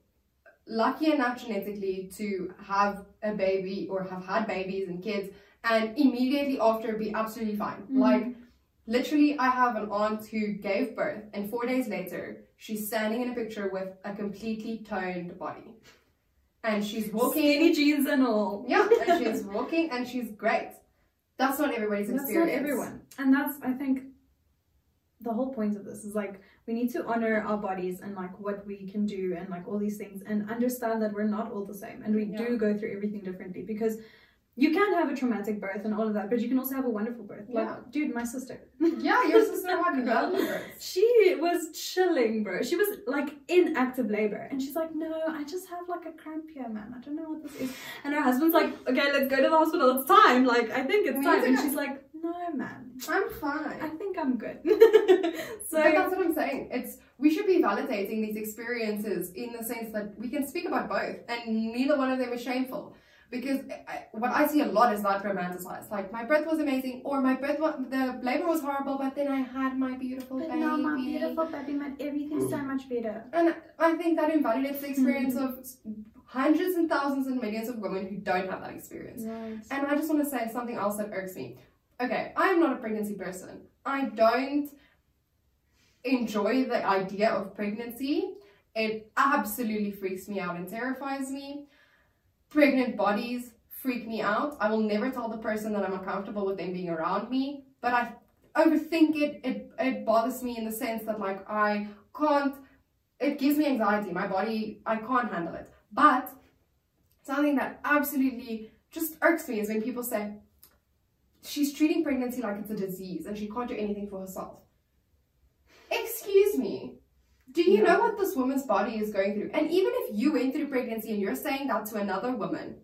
Speaker 2: lucky enough genetically to have a baby or have had babies and kids and immediately after be absolutely fine.
Speaker 1: Mhm.
Speaker 2: Like literally I have an aunt who gave birth and 4 days later she's standing in a picture with a completely toned body. And she's walking
Speaker 1: skinny jeans and all.
Speaker 2: Yeah, and she's walking and she's great. That's not everybody's
Speaker 1: That's
Speaker 2: experience.
Speaker 1: not everyone, and that's I think the whole point of this is like we need to honor our bodies and like what we can do and like all these things and understand that we're not all the same and we
Speaker 2: Yeah.
Speaker 1: do go through everything differently because you can have a traumatic birth and all of that but you can also have a wonderful birth.
Speaker 2: Yeah.
Speaker 1: like dude my sister.
Speaker 2: Yeah, your sister had a lovely births.
Speaker 1: she was chilling bro. She was like in active labor. And she's like no i just have like a cramp here man. I don't know what this is. And her husband's like okay let's go to the hospital. It's time. Like i think it's
Speaker 2: We
Speaker 1: time. and she's like no man.
Speaker 2: I'm fine.
Speaker 1: i think i'm good. So
Speaker 2: but that's what I'm saying. It's we should be validating these experiences in the sense that we can speak about both, and neither one of them is shameful. Because I, what I see a lot is that romanticized. Like my birth was amazing, or my birth was, the labor was horrible, but then I had my beautiful
Speaker 1: but
Speaker 2: baby.
Speaker 1: now my beautiful baby made everything so much better
Speaker 2: And I think that invalidates the experience
Speaker 1: Mm-hmm.
Speaker 2: of hundreds and thousands and millions of women who don't have that experience.
Speaker 1: right
Speaker 2: And I just want to say something else that irks me. Okay, I'm not a pregnancy person. I don't enjoy the idea of pregnancy. It absolutely freaks me out and terrifies me. Pregnant bodies freak me out. I will never tell the person that I'm uncomfortable with them being around me, but I overthink it. It it bothers me in the sense that like I can't it gives me anxiety. My body I can't handle it. But something that absolutely just irks me is when people say she's treating pregnancy like it's a disease and she can't do anything for herself. Excuse me. Do you
Speaker 1: Yeah.
Speaker 2: know what this woman's body is going through? And even if you went through pregnancy and you're saying that to another woman,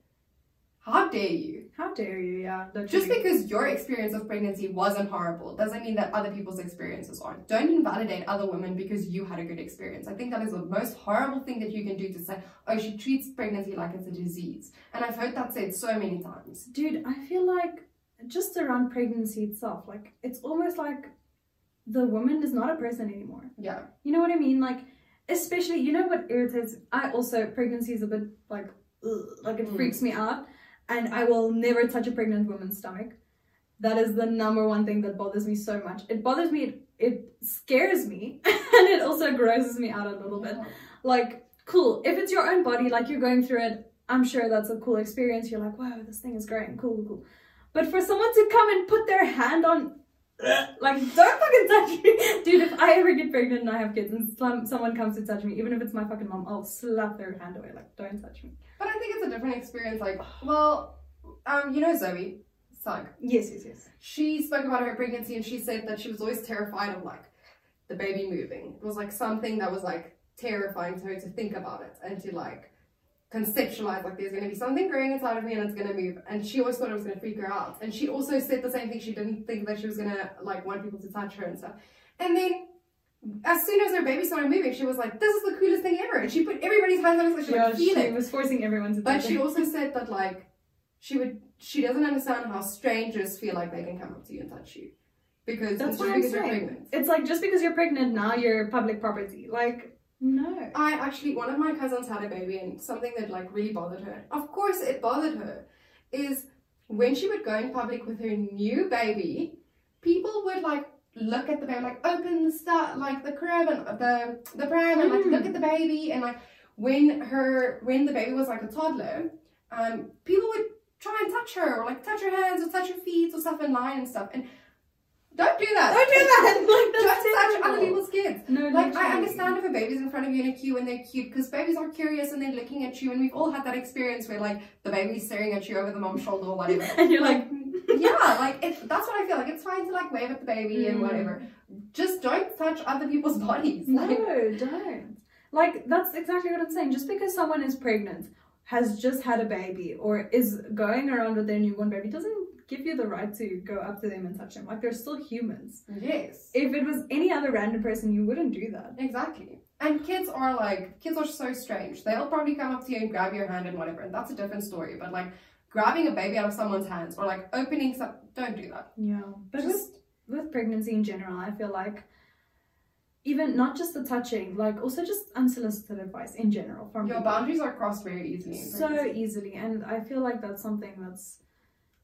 Speaker 2: how dare you?
Speaker 1: how dare you yeah
Speaker 2: Just because your experience of pregnancy wasn't horrible doesn't mean that other people's experiences aren't. Don't invalidate other women because you had a good experience. I think that is the most horrible thing that you can do to say, oh, she treats pregnancy like it's a disease. And I've heard that said so many times.
Speaker 1: dude i feel like just around pregnancy itself like it's almost like the woman is not a person anymore
Speaker 2: Yeah.
Speaker 1: You know what I mean? Like, especially, you know what irritates? I also pregnancy is a bit like, ugh, like it
Speaker 2: Mm.
Speaker 1: freaks me out, and I will never touch a pregnant woman's stomach. That is the number one thing that bothers me so much. It bothers me. It, it scares me, and it also grosses me out a little bit. Like, cool. If it's your own body, like you're going through it, I'm sure that's a cool experience. You're like, wow, this thing is growing. Cool, cool, cool. But for someone to come and put their hand on like, don't fucking touch me. Dude, if I ever get pregnant and I have kids and some, someone comes to touch me, even if it's my fucking mom, I'll slap their hand away. Like, don't touch me.
Speaker 2: But I think it's a different experience. Like, well, um, you know Zoe, Sugg.
Speaker 1: Yes, yes, yes.
Speaker 2: She spoke about her pregnancy and she said that she was always terrified of like the baby moving. It was like something that was like terrifying to her to think about it and to like conceptualize like there's gonna be something growing inside of me and it's gonna move. And she always thought it was gonna freak her out. And she also said the same thing. She didn't think that she was gonna like want people to touch her and stuff. And then as soon as her baby started moving, she was like, "This is the coolest thing ever!" And she put everybody's hands on her so she
Speaker 1: Yeah,
Speaker 2: could feel
Speaker 1: she
Speaker 2: it.
Speaker 1: was forcing everyone to
Speaker 2: But she
Speaker 1: her.
Speaker 2: also said that like she would she doesn't understand how strangers feel like they can come up to you and touch you. Because
Speaker 1: That's
Speaker 2: it's
Speaker 1: what
Speaker 2: just
Speaker 1: I'm
Speaker 2: because you're
Speaker 1: saying.
Speaker 2: pregnant.
Speaker 1: It's like, just because you're pregnant now, you're public property. Like, no.
Speaker 2: I actually one of my cousins had a baby and something that like really bothered her. Of course it bothered her. Is when she would go in public with her new baby, people would like look at the baby, like open the start like the crib and the the pram and like
Speaker 1: Mm.
Speaker 2: look at the baby and like when her when the baby was like a toddler, um, people would try and touch her or like touch her hands or touch her feet or stuff in line and stuff. And don't do that.
Speaker 1: Don't do that! Like,
Speaker 2: Don't touch other people's kids.
Speaker 1: No,
Speaker 2: Like I understand if a baby's in front of you in a queue and they're cute because babies are curious and they're looking at you and we've all had that experience where like the baby's staring at you over the mom's shoulder or whatever.
Speaker 1: And you're like,
Speaker 2: yeah, like it's that's what I feel like. It's fine to like wave at the baby and
Speaker 1: Mm.
Speaker 2: whatever. Just don't touch other people's bodies.
Speaker 1: no, don't. Like, that's exactly what I'm saying. Just because someone is pregnant, has just had a baby, or is going around with their newborn baby, doesn't give you the right to go up to them and touch them. Like, they're still humans.
Speaker 2: yes.
Speaker 1: If it was any other random person, you wouldn't do that.
Speaker 2: Exactly. And kids are like kids are so strange. They'll probably come up to you and grab your hand and whatever, and that's a different story. But like grabbing a baby out of someone's hands or like opening some don't do that.
Speaker 1: Yeah. But with
Speaker 2: Just
Speaker 1: with pregnancy in general, I feel like even not just the touching, like also just unsolicited advice in general from
Speaker 2: your
Speaker 1: people.
Speaker 2: boundaries are crossed very easily.
Speaker 1: so easily, and I feel like that's something that's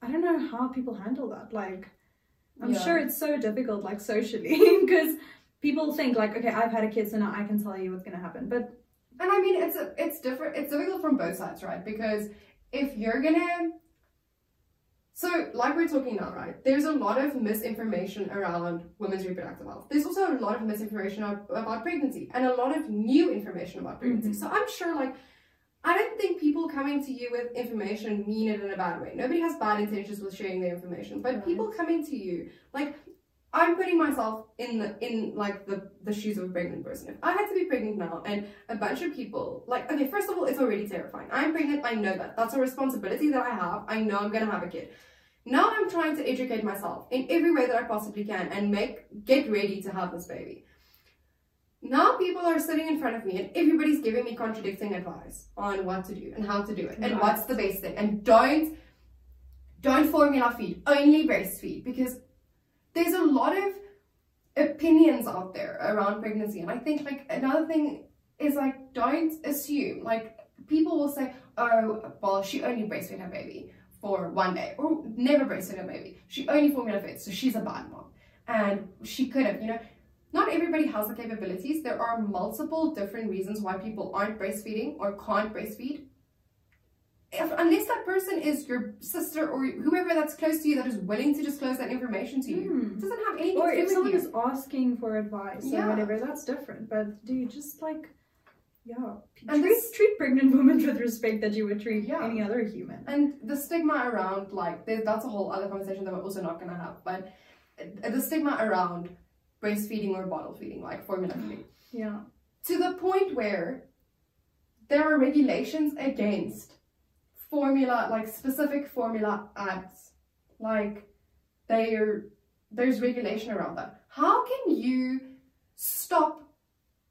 Speaker 1: I don't know how people handle that. Like, I'm
Speaker 2: Yeah.
Speaker 1: sure it's so difficult, like socially, because people think like, okay, I've had a kid, so now I can tell you what's gonna happen. But
Speaker 2: And I mean, it's a, it's different. It's difficult from both sides, right? Because if you're gonna So, like we're talking now, right? There's a lot of misinformation around women's reproductive health. There's also a lot of misinformation about, pregnancy and a lot of new information about pregnancy.
Speaker 1: Mhm.
Speaker 2: So, I'm sure, like, I don't think people coming to you with information mean it in a bad way. Nobody has bad intentions with sharing their information, but
Speaker 1: Right.
Speaker 2: people coming to you, like, I'm putting myself in the in like the the shoes of a pregnant person. If I had to be pregnant now and a bunch of people like okay, first of all, it's already terrifying. I'm pregnant, I know that. That's a responsibility that I have. I know I'm gonna have a kid. Now I'm trying to educate myself in every way that I possibly can and make get ready to have this baby. Now people are sitting in front of me and everybody's giving me contradicting advice on what to do and how to do it and
Speaker 1: Right.
Speaker 2: what's the best thing. And don't don't formula feed, only breastfeed because there's a lot of opinions out there around pregnancy. And I think like another thing is like don't assume like people will say, oh well she only breastfed her baby for one day or never breastfed her baby. She only formula fed, so she's a bad mom. And she could have, you know, not everybody has the capabilities. There are multiple different reasons why people aren't breastfeeding or can't breastfeed. If, unless that person is your sister or whoever that's close to you that is willing to disclose that information to you, it doesn't have anything
Speaker 1: Or
Speaker 2: to do with you.
Speaker 1: Or if someone is asking for advice
Speaker 2: Yeah.
Speaker 1: or whatever, that's different. But do you just like, yeah,
Speaker 2: And
Speaker 1: treat,
Speaker 2: this-
Speaker 1: treat pregnant women with respect that you would treat
Speaker 2: Yeah.
Speaker 1: any other human.
Speaker 2: And the stigma around, like, there- that's a whole other conversation that we're also not going to have, but uh, the stigma around breastfeeding or bottle feeding, like formula feeding,
Speaker 1: Yeah.
Speaker 2: to the point where there are regulations against formula, like specific formula ads. Like, there, there's regulation around that. How can you stop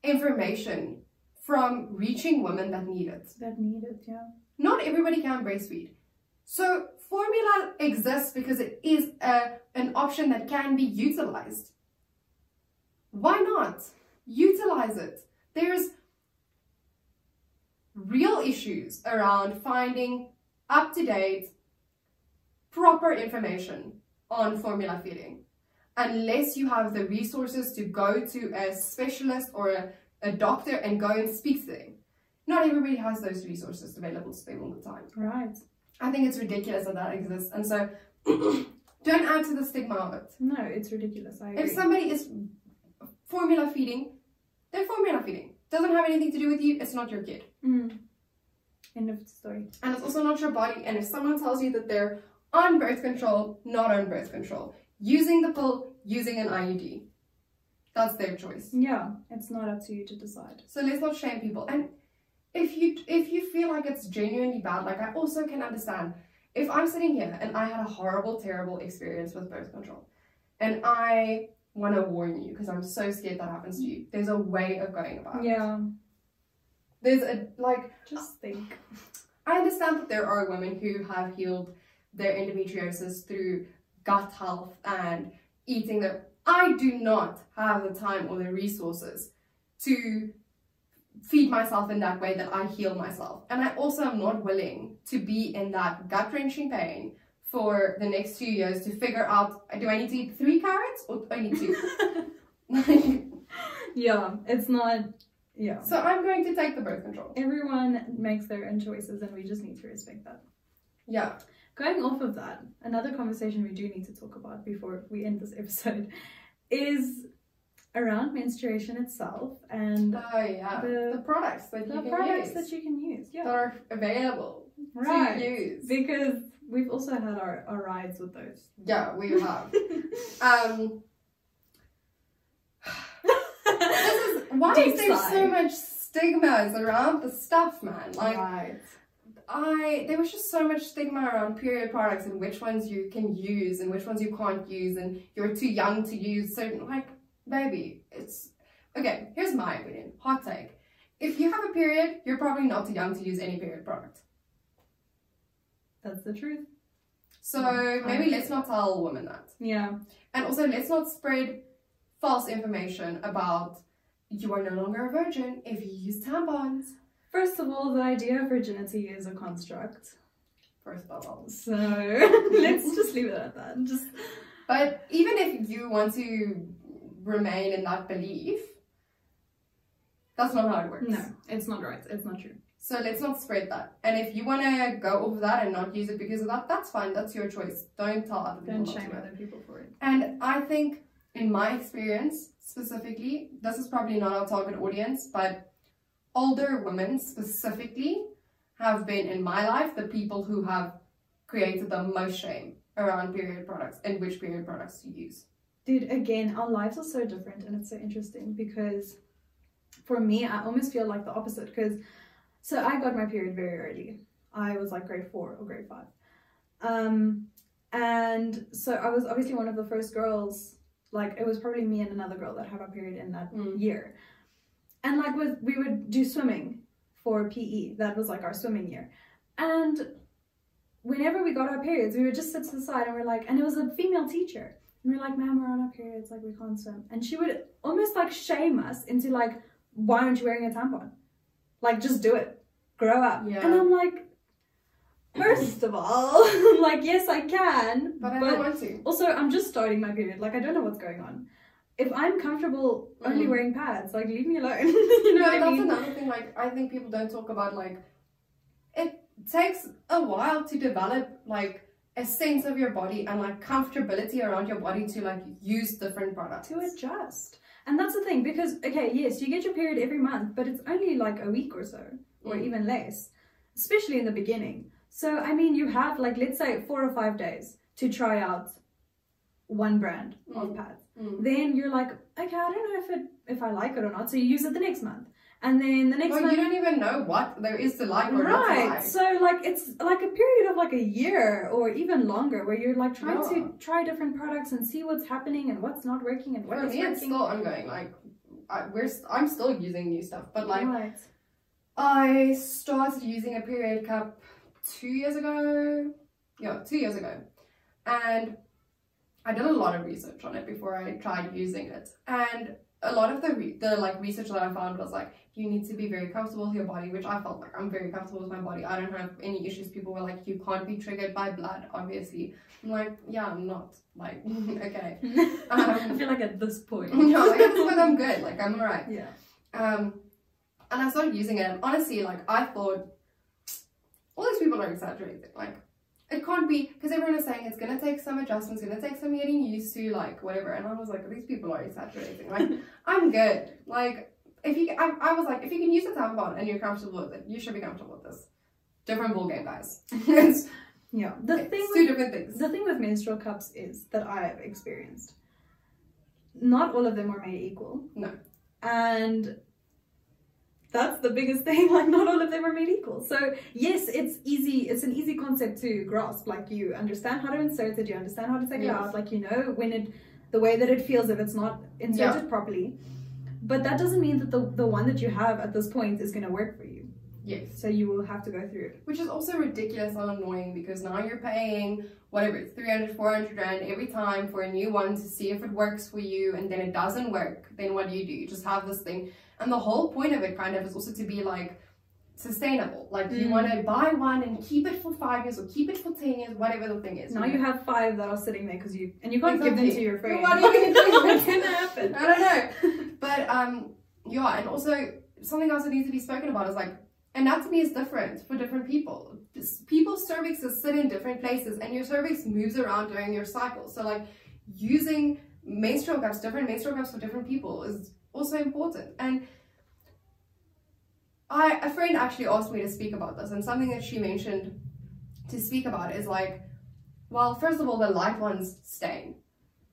Speaker 2: information from reaching women that need it?
Speaker 1: That needed, yeah.
Speaker 2: not everybody can breastfeed. So formula exists because it is a, an option that can be utilized. Why not? Utilize it. There's real issues around finding up to date, proper information on formula feeding. Unless you have the resources to go to a specialist or a, a doctor and go and speak to them not everybody has those resources available to them all the time.
Speaker 1: Right.
Speaker 2: I think it's ridiculous that that exists, and so don't add to the stigma of it.
Speaker 1: No, it's ridiculous. I agree.
Speaker 2: If somebody is formula feeding, they're formula feeding. Doesn't have anything to do with you. It's not your kid,
Speaker 1: Mm. End of story.
Speaker 2: and it's also not your body. And if someone tells you that they're on birth control, not on birth control, using the pill, using an IUD, that's their choice.
Speaker 1: Yeah, it's not up to you to decide.
Speaker 2: So let's not shame people. And if you if you feel like it's genuinely bad, like I also can understand. If I'm sitting here and I had a horrible, terrible experience with birth control, and I want to warn you because I'm so scared that happens to you. There's a way of going about it.
Speaker 1: Yeah,
Speaker 2: There's a like
Speaker 1: just think.
Speaker 2: I understand that there are women who have healed their endometriosis through gut health and eating their. I do not have the time or the resources to feed myself in that way that I heal myself. And I also am not willing to be in that gut wrenching pain for the next two years to figure out do I need to eat three carrots or only two?
Speaker 1: yeah, it's not. Yeah.
Speaker 2: so I'm going to take the birth control.
Speaker 1: Everyone makes their own choices, and we just need to respect that.
Speaker 2: Yeah.
Speaker 1: Going off of that, another conversation we do need to talk about before we end this episode is around menstruation itself and
Speaker 2: Oh yeah.
Speaker 1: The-
Speaker 2: The, products that
Speaker 1: the
Speaker 2: you can
Speaker 1: products
Speaker 2: use.
Speaker 1: that you can use.
Speaker 2: that are available
Speaker 1: right.
Speaker 2: to use.
Speaker 1: Because we've also had our, our rides with those.
Speaker 2: Yeah, we have. um, this is why
Speaker 1: Deep
Speaker 2: is there so much stigmas around the stuff, man? Like
Speaker 1: right.
Speaker 2: I, there was just so much stigma around period products and which ones you can use and which ones you can't use, and you're too young to use certain. Like, baby, it's okay. Here's my opinion. Hot take. If you have a period, you're probably not too young to use any period product.
Speaker 1: That's the truth.
Speaker 2: So
Speaker 1: I
Speaker 2: maybe let's not tell women that.
Speaker 1: Yeah.
Speaker 2: And also, let's not spread false information about you are no longer a virgin if you use tampons.
Speaker 1: First of all, the idea of virginity is a construct.
Speaker 2: First of all.
Speaker 1: So let's just leave it at that. Just
Speaker 2: But even if you want to remain in that belief, that's not how it works.
Speaker 1: no, it's not right. It's not true.
Speaker 2: So let's not spread that. And if you want to go over that and not use it because of that, that's fine. That's your choice. Don't tell other people.
Speaker 1: Don't shame other people for it.
Speaker 2: And I think, in my experience specifically, this is probably not our target audience, but older women specifically have been in my life the people who have created the most shame around period products and which period products to use.
Speaker 1: Dude, again, our lives are so different and it's so interesting because for me, I almost feel like the opposite because so I got my period very early. I was like grade four or grade five. Um, and so I was obviously one of the first girls, like it was probably me and another girl that had our period in that
Speaker 2: Mm.
Speaker 1: year. And like with we would do swimming for PE. That was like our swimming year. And whenever we got our periods, we would just sit to the side and we're like, and it was a female teacher. And we're like, ma'am, we're on our periods, like we can't swim. And she would almost like shame us into like, why aren't you wearing a tampon? Like just do it. Grow up.
Speaker 2: Yeah.
Speaker 1: And I'm like, first of all, I'm like, yes, I can.
Speaker 2: But I don't want to.
Speaker 1: also, I'm just starting my period. Like, I don't know what's going on. If I'm comfortable only
Speaker 2: Mhm.
Speaker 1: wearing pads, like, leave me alone. you know
Speaker 2: No,
Speaker 1: what I
Speaker 2: that's
Speaker 1: mean?
Speaker 2: another thing. Like, I think people don't talk about like it takes a while to develop like a sense of your body and like comfortability around your body to like use different products.
Speaker 1: to adjust. And that's the thing because okay, yes, you get your period every month, but it's only like a week or so, or
Speaker 2: Mm.
Speaker 1: even less, especially in the beginning. So I mean, you have like let's say four or five days to try out one brand of
Speaker 2: Mm.
Speaker 1: pads.
Speaker 2: Mm.
Speaker 1: Then you're like, okay, I don't know if it if I like it or not. So you use it the next month, and then the next
Speaker 2: Well,
Speaker 1: month.
Speaker 2: you don't even know what there is to like or not
Speaker 1: Right.
Speaker 2: like.
Speaker 1: So like it's like a period of like a year or even longer where you're like trying
Speaker 2: Yeah.
Speaker 1: to try different products and see what's happening and what's not working and what
Speaker 2: For me, it's still ongoing. Like, I, we're st- I'm still using new stuff, but like
Speaker 1: right.
Speaker 2: I started using a period cup two years ago. Yeah, two years ago. And I did a lot of research on it before I tried using it. And a lot of the re- the like research that I found was like you need to be very comfortable with your body, which I felt like I'm very comfortable with my body. I don't have any issues. People were like, you can't be triggered by blood, obviously. I'm like, yeah, I'm not. Like, okay.
Speaker 1: I feel like at this point.
Speaker 2: no, like, it's- but I'm good. Like, I'm alright.
Speaker 1: yeah.
Speaker 2: Um, and I started using it, and honestly, like I thought, all these people are exaggerating. Like, it can't be because everyone is saying it's gonna take some adjustments, gonna take some getting used to, like whatever. And I was like, these people are exaggerating. Like, I'm good. Like, if you, I, I was like, if you can use a tampon and you're comfortable with it, you should be comfortable with this. Different ball game, guys.
Speaker 1: Yeah. The thing
Speaker 2: two
Speaker 1: with,
Speaker 2: different things.
Speaker 1: the thing with menstrual cups is that I have experienced. Not all of them are made equal.
Speaker 2: No.
Speaker 1: And that's the biggest thing. Like not all of them are made equal. So yes, it's easy. It's an easy concept to grasp. Like you understand how to insert it. You understand how to take it out. Like you know when it, the way that it feels if it's not inserted properly. But that doesn't mean that the the one that you have at this point is going to work for you.
Speaker 2: Yes.
Speaker 1: So you will have to go through it.
Speaker 2: Which is also ridiculous and annoying because now you're paying whatever it's 300, 400 rand every time for a new one to see if it works for you and then it doesn't work. Then what do you do? You just have this thing. And the whole point of it kind of is also to be like sustainable. Like you
Speaker 1: Mm.
Speaker 2: want to buy one and keep it for five years or keep it for 10 years, whatever the thing is.
Speaker 1: Now you have five that are sitting there because you and you can't give them to your friend.
Speaker 2: What are you gonna do?
Speaker 1: What's gonna happen?
Speaker 2: I don't know. But um, yeah, and also something else that needs to be spoken about is like anatomy is different for different people. People's cervixes sit in different places, and your cervix moves around during your cycle. So like using menstrual cups, different menstrual cups for different people is also important. And I a friend actually asked me to speak about this, and something that she mentioned to speak about is like, well, first of all, the light ones stain,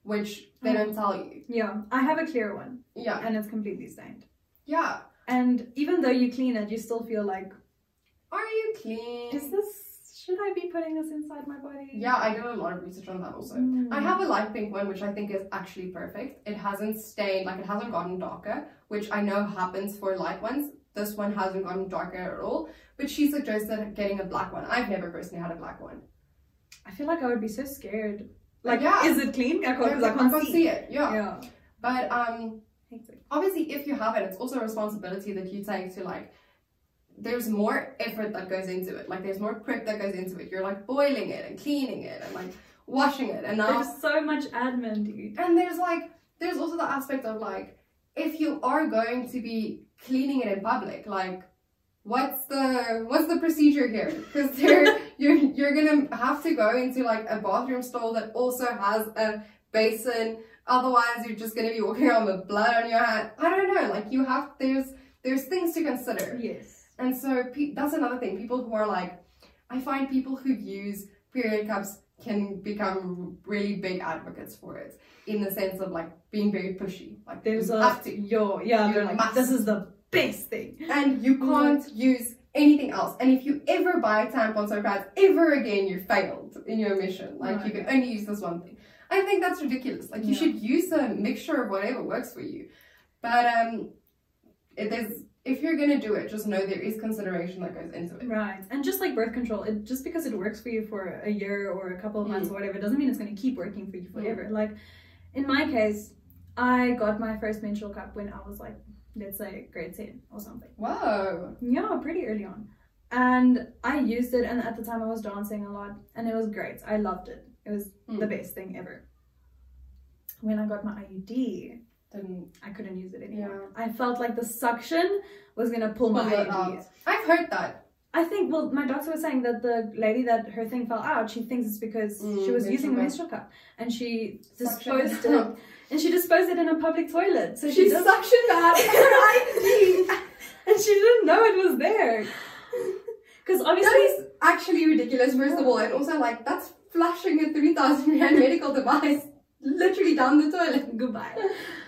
Speaker 2: which they don't tell you.
Speaker 1: Yeah, I have a clear one
Speaker 2: Yeah,
Speaker 1: and it's completely stained.
Speaker 2: yeah.
Speaker 1: And even though you clean it, you still feel like,
Speaker 2: Are you clean?
Speaker 1: is this? Should I be putting this inside my body?
Speaker 2: Yeah, I did a lot of research on that also.
Speaker 1: Mm.
Speaker 2: I have a light pink one, which I think is actually perfect. It hasn't stained, like it hasn't gotten darker, which I know happens for light ones. This one hasn't gotten darker at all, but she suggested getting a black one. I've never personally had a black one.
Speaker 1: I feel like I would be so scared. Like,
Speaker 2: Yeah.
Speaker 1: is it clean? I can't,
Speaker 2: Yeah,
Speaker 1: because I can't see.
Speaker 2: see it. Yeah.
Speaker 1: Yeah.
Speaker 2: But um, obviously, if you have it, it's also a responsibility that you take to like. There's more effort that goes into it. Like there's more prep that goes into it. You're like boiling it and cleaning it and like washing it, and now
Speaker 1: There's so much admin, dude.
Speaker 2: And there's like, there's also the aspect of like, if you are going to be cleaning it in public, like, what's the what's the procedure here? Because there you're you're gonna have to go into like a bathroom stall that also has a basin. Otherwise, you're just gonna be walking around with blood on your hand. I don't know. Like you have there's there's things to consider.
Speaker 1: Yes.
Speaker 2: And so pe- that's another thing. People who are like, I find people who use period cups can become really big advocates for it in the sense of like being very pushy. Like
Speaker 1: There's a
Speaker 2: to.
Speaker 1: yo yeah. They're like
Speaker 2: must.
Speaker 1: this is the best thing.
Speaker 2: and you can't use anything else. And if you ever buy tampons or pads ever again, you failed in your mission. Like you can only use this one thing. I think that's ridiculous. Like you
Speaker 1: Yeah.
Speaker 2: should use a mixture of whatever works for you. But um, it, there's if you're gonna do it, just know there is consideration that goes into it.
Speaker 1: Right. And just like birth control, it just because it works for you for a year or a couple of months or whatever, doesn't mean it's going to keep working for you forever. Like in my case, I got my first menstrual cup when I was like, let's say grade 10 or something.
Speaker 2: Whoa.
Speaker 1: Yeah, pretty early on. And I used it, and at the time I was dancing a lot, and it was great. I loved it. It was
Speaker 2: Hmm.
Speaker 1: the best thing ever. When I got my IUD,
Speaker 2: Didn't
Speaker 1: I couldn't use it anymore. I felt like the suction was gonna pull my
Speaker 2: pull
Speaker 1: IUD.
Speaker 2: out. I've heard that.
Speaker 1: I think, well, my doctor was saying that the lady that her thing fell out, she thinks it's because
Speaker 2: Mm,
Speaker 1: she was using a
Speaker 2: cup.
Speaker 1: menstrual cup and she disposed
Speaker 2: it
Speaker 1: it, and she disposed it in a public toilet. So
Speaker 2: She
Speaker 1: she,
Speaker 2: suctioned that.
Speaker 1: and she didn't know it was there. Because obviously,
Speaker 2: that is actually ridiculous, first of all, and also like that's flushing a three thousand rand medical device literally down the toilet.
Speaker 1: goodbye.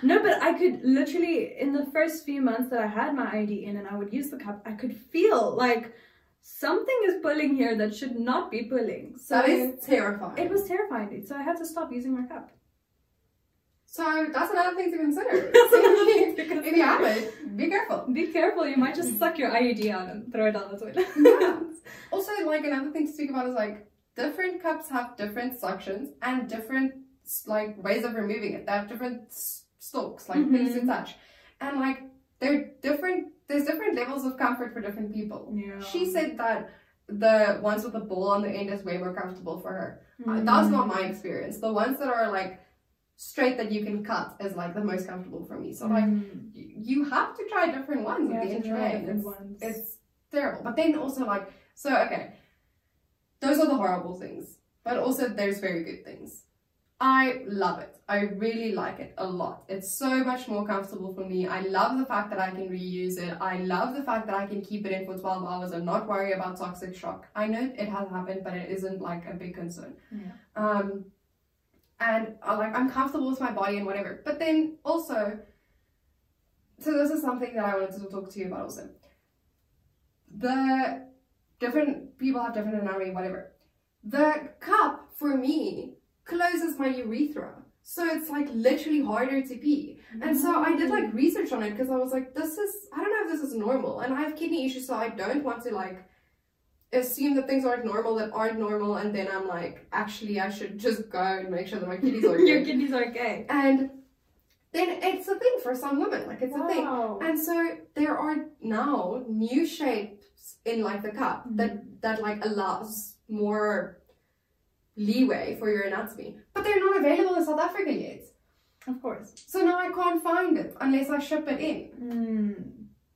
Speaker 1: No, but I could literally, in the first few months that I had my IUD in and I would use the cup, I could feel like something is pulling here that should not be pulling. So
Speaker 2: That is terrifying.
Speaker 1: it was terrifying. So I had to stop using my cup.
Speaker 2: so that's another thing to consider.
Speaker 1: That's another thing to
Speaker 2: if you have it, be careful.
Speaker 1: Be careful, you might just suck your IUD out and throw it down the toilet.
Speaker 2: Yeah. Also, like another thing to speak about is like different cups have different suctions and different like ways of removing it. They have different stalks, like things to touch, and like they're different. There's different levels of comfort for different people.
Speaker 1: Yeah.
Speaker 2: She said that the ones with the ball on the end is way more comfortable for her. Uh, That's not my experience. The ones that are like straight that you can cut is like the most comfortable for me. So like
Speaker 1: Mm.
Speaker 2: y- you have to try different ones
Speaker 1: You
Speaker 2: at the end
Speaker 1: different ones.
Speaker 2: it's terrible. But then also like so okay. Those are the horrible things. But also there's very good things. I love it. I really like it a lot. It's so much more comfortable for me. I love the fact that I can reuse it. I love the fact that I can keep it in for 12 hours and not worry about toxic shock. I know it has happened, but it isn't like a big concern.
Speaker 1: Yeah.
Speaker 2: Um, and uh, like I'm comfortable with my body and whatever. But then also, so this is something that I wanted to talk to you about also. The different people have different anatomy, whatever. The cup for me closes my urethra. So it's like literally harder to pee. And so I did like research on it because I was like, this is, I don't know if this is normal. And I have kidney issues, so I don't want to like assume that things aren't normal that aren't normal. And then I'm like, actually, I should just go and make sure that my kidneys are
Speaker 1: Your
Speaker 2: good.
Speaker 1: kidneys are okay.
Speaker 2: and then it's a thing for some women. Like, it's a thing. And so there are now new shapes in like the cup that that like allows more leeway for your anatomy. But they're not available in South Africa yet.
Speaker 1: Of course.
Speaker 2: So now I can't find it unless I ship it in.
Speaker 1: Mm.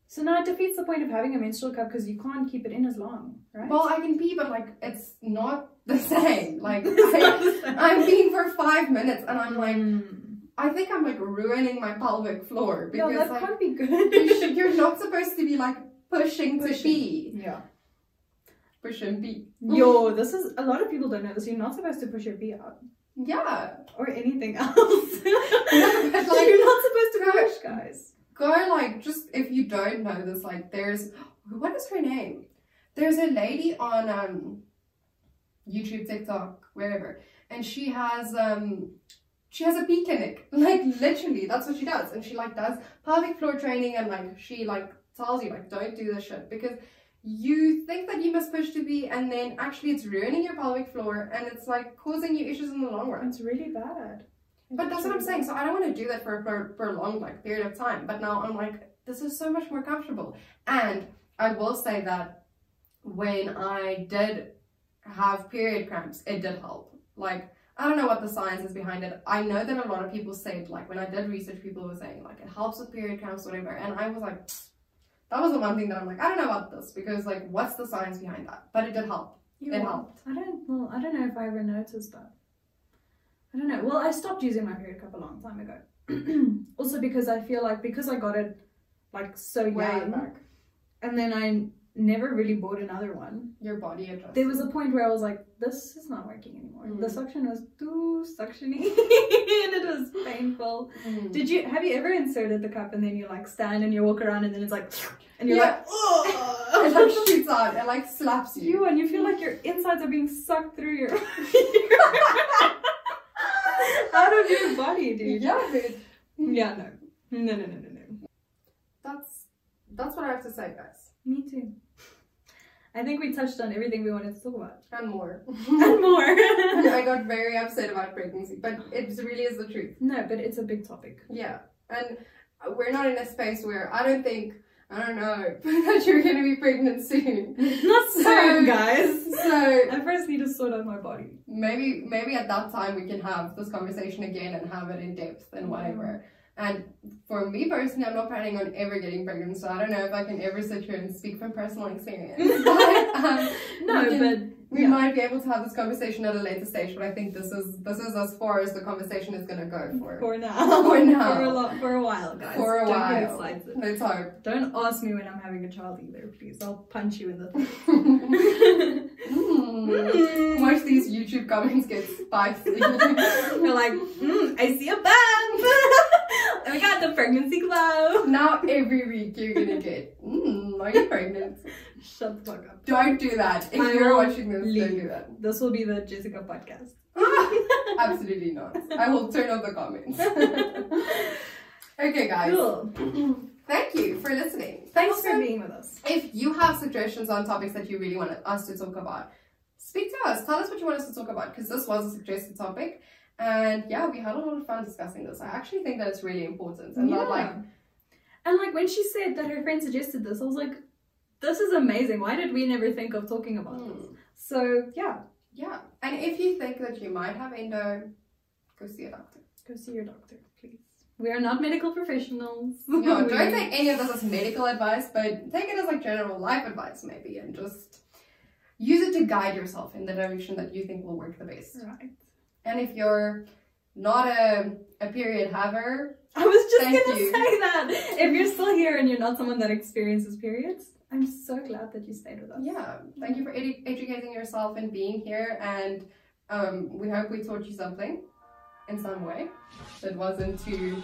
Speaker 1: So now it defeats the point of having a menstrual cup because you can't keep it in as long, right?
Speaker 2: Well, I can pee, but like it's not the same. Like I, I'm peeing for five minutes, and I'm like,
Speaker 1: Mm.
Speaker 2: I think I'm like ruining my pelvic floor because
Speaker 1: that
Speaker 2: like
Speaker 1: can't be
Speaker 2: you
Speaker 1: good.
Speaker 2: should- you're not supposed to be like pushing to
Speaker 1: Pushing.
Speaker 2: pee.
Speaker 1: yeah.
Speaker 2: Push and pee.
Speaker 1: Yo, this is a lot of people don't know this. You're not supposed to push your pee out
Speaker 2: Yeah.
Speaker 1: or anything else.
Speaker 2: like,
Speaker 1: You're not supposed to
Speaker 2: go-
Speaker 1: push, guys.
Speaker 2: go like just if you don't know this like there's what is her name there's a lady on um youtube tiktok wherever and she has um she has a pee clinic like literally that's what she does and she like does pelvic floor training and like she like tells you like don't do this shit because you think that you must push to be and then actually it's ruining your pelvic floor and it's like causing you issues in the long run
Speaker 1: It's really bad.
Speaker 2: but that's what I'm saying. So I don't want to do that for a for, prolonged like period of time. But now I'm like, this is so much more comfortable. And I will say that when I did have period cramps, it did help. Like I don't know what the science is behind it. I know that a lot of people said like when I did research, people were saying like it helps with period cramps, whatever. And I was like, That was the one thing that I'm like, I don't know about this because like, what's the science behind that? But it did help.
Speaker 1: You
Speaker 2: It helped.
Speaker 1: I don't. Well, I don't know if I ever noticed that. I don't know. Well, I stopped using my period cup a long time ago. also because I feel like because I got it like so
Speaker 2: Way
Speaker 1: young,
Speaker 2: back.
Speaker 1: and then I never really bought another one.
Speaker 2: Your body adjusts.
Speaker 1: There was a point where I was like, this is not working anymore. The
Speaker 2: Mm.
Speaker 1: suction was too suctiony and it was painful.
Speaker 2: Mm.
Speaker 1: Did you have you ever inserted the cup and then you like stand and you walk around and then it's like and you're
Speaker 2: Yeah.
Speaker 1: like oh
Speaker 2: it like shoots out. It like slaps you.
Speaker 1: you and you feel like your insides are being sucked through your out of your body, dude.
Speaker 2: Yeah, dude.
Speaker 1: Yeah, no. No, no, no, no, no.
Speaker 2: That's that's what I have to say, guys.
Speaker 1: Me too. I think we touched on everything we wanted to talk about.
Speaker 2: And more.
Speaker 1: And more.
Speaker 2: I got very upset about pregnancy, but it really is the truth.
Speaker 1: no, but it's a big topic.
Speaker 2: Yeah, and we're not in a space where I don't think I don't know that you're gonna be pregnant soon.
Speaker 1: Not
Speaker 2: So-
Speaker 1: soon, guys.
Speaker 2: So
Speaker 1: I first need to sort out my body.
Speaker 2: maybe maybe at that time we can have this conversation again and have it in depth and whatever. And for me personally, I'm not planning on ever getting pregnant, so I don't know if I can ever sit here and speak from personal experience. but um,
Speaker 1: No,
Speaker 2: We can-
Speaker 1: but
Speaker 2: we
Speaker 1: Yeah.
Speaker 2: might be able to have this conversation at a later stage. But I think this is this is as far as the conversation is gonna go for
Speaker 1: for now.
Speaker 2: For now.
Speaker 1: For a, lot, for a while, guys.
Speaker 2: for a
Speaker 1: Don't
Speaker 2: while. Let's hope.
Speaker 1: Don't ask me when I'm having a child either, please. I'll punch you in the.
Speaker 2: Mm. Watch these YouTube comments get spicy.
Speaker 1: You're like, mm, I see a bump. We got the pregnancy glow.
Speaker 2: now every week you're gonna get, mm, are you pregnant?
Speaker 1: Shut the fuck up.
Speaker 2: Don't do that. If
Speaker 1: I
Speaker 2: you're watching this, don't do that.
Speaker 1: This will be the Jessica podcast.
Speaker 2: Absolutely not. I will turn off the comments. okay, guys.
Speaker 1: Cool.
Speaker 2: Thank you for listening.
Speaker 1: Thanks
Speaker 2: Also,
Speaker 1: for being with us.
Speaker 2: If you have suggestions on topics that you really want us to talk about, speak to us. Tell us what you want us to talk about because this was a suggested topic. And yeah, we had a lot of fun discussing this. I actually think that it's really important and not like,
Speaker 1: and like when she said that her friend suggested this, I was like, this is amazing. Why did we never think of talking about this?
Speaker 2: hmm,
Speaker 1: So yeah,
Speaker 2: yeah. And if you think that you might have endo, go see a doctor.
Speaker 1: go see your doctor, please. We are not medical professionals.
Speaker 2: No,
Speaker 1: We-
Speaker 2: don't take any of this as medical advice, but take it as like general life advice maybe and just use it to guide yourself in the direction that you think will work the best.
Speaker 1: Right.
Speaker 2: And if you're not a, a period haver,
Speaker 1: I was just gonna
Speaker 2: you.
Speaker 1: say that. If you're still here and you're not someone that experiences periods, I'm so glad that you stayed with us.
Speaker 2: yeah, thank you for edu- educating yourself and being here. And um, we hope we taught you something in some way that wasn't too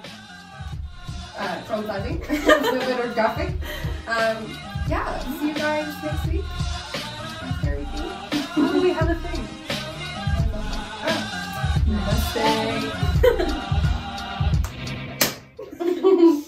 Speaker 2: uh, traumatizing, a little bit or graphic. Um, yeah, see you guys next week.
Speaker 1: Oh, we have a thing
Speaker 2: stay.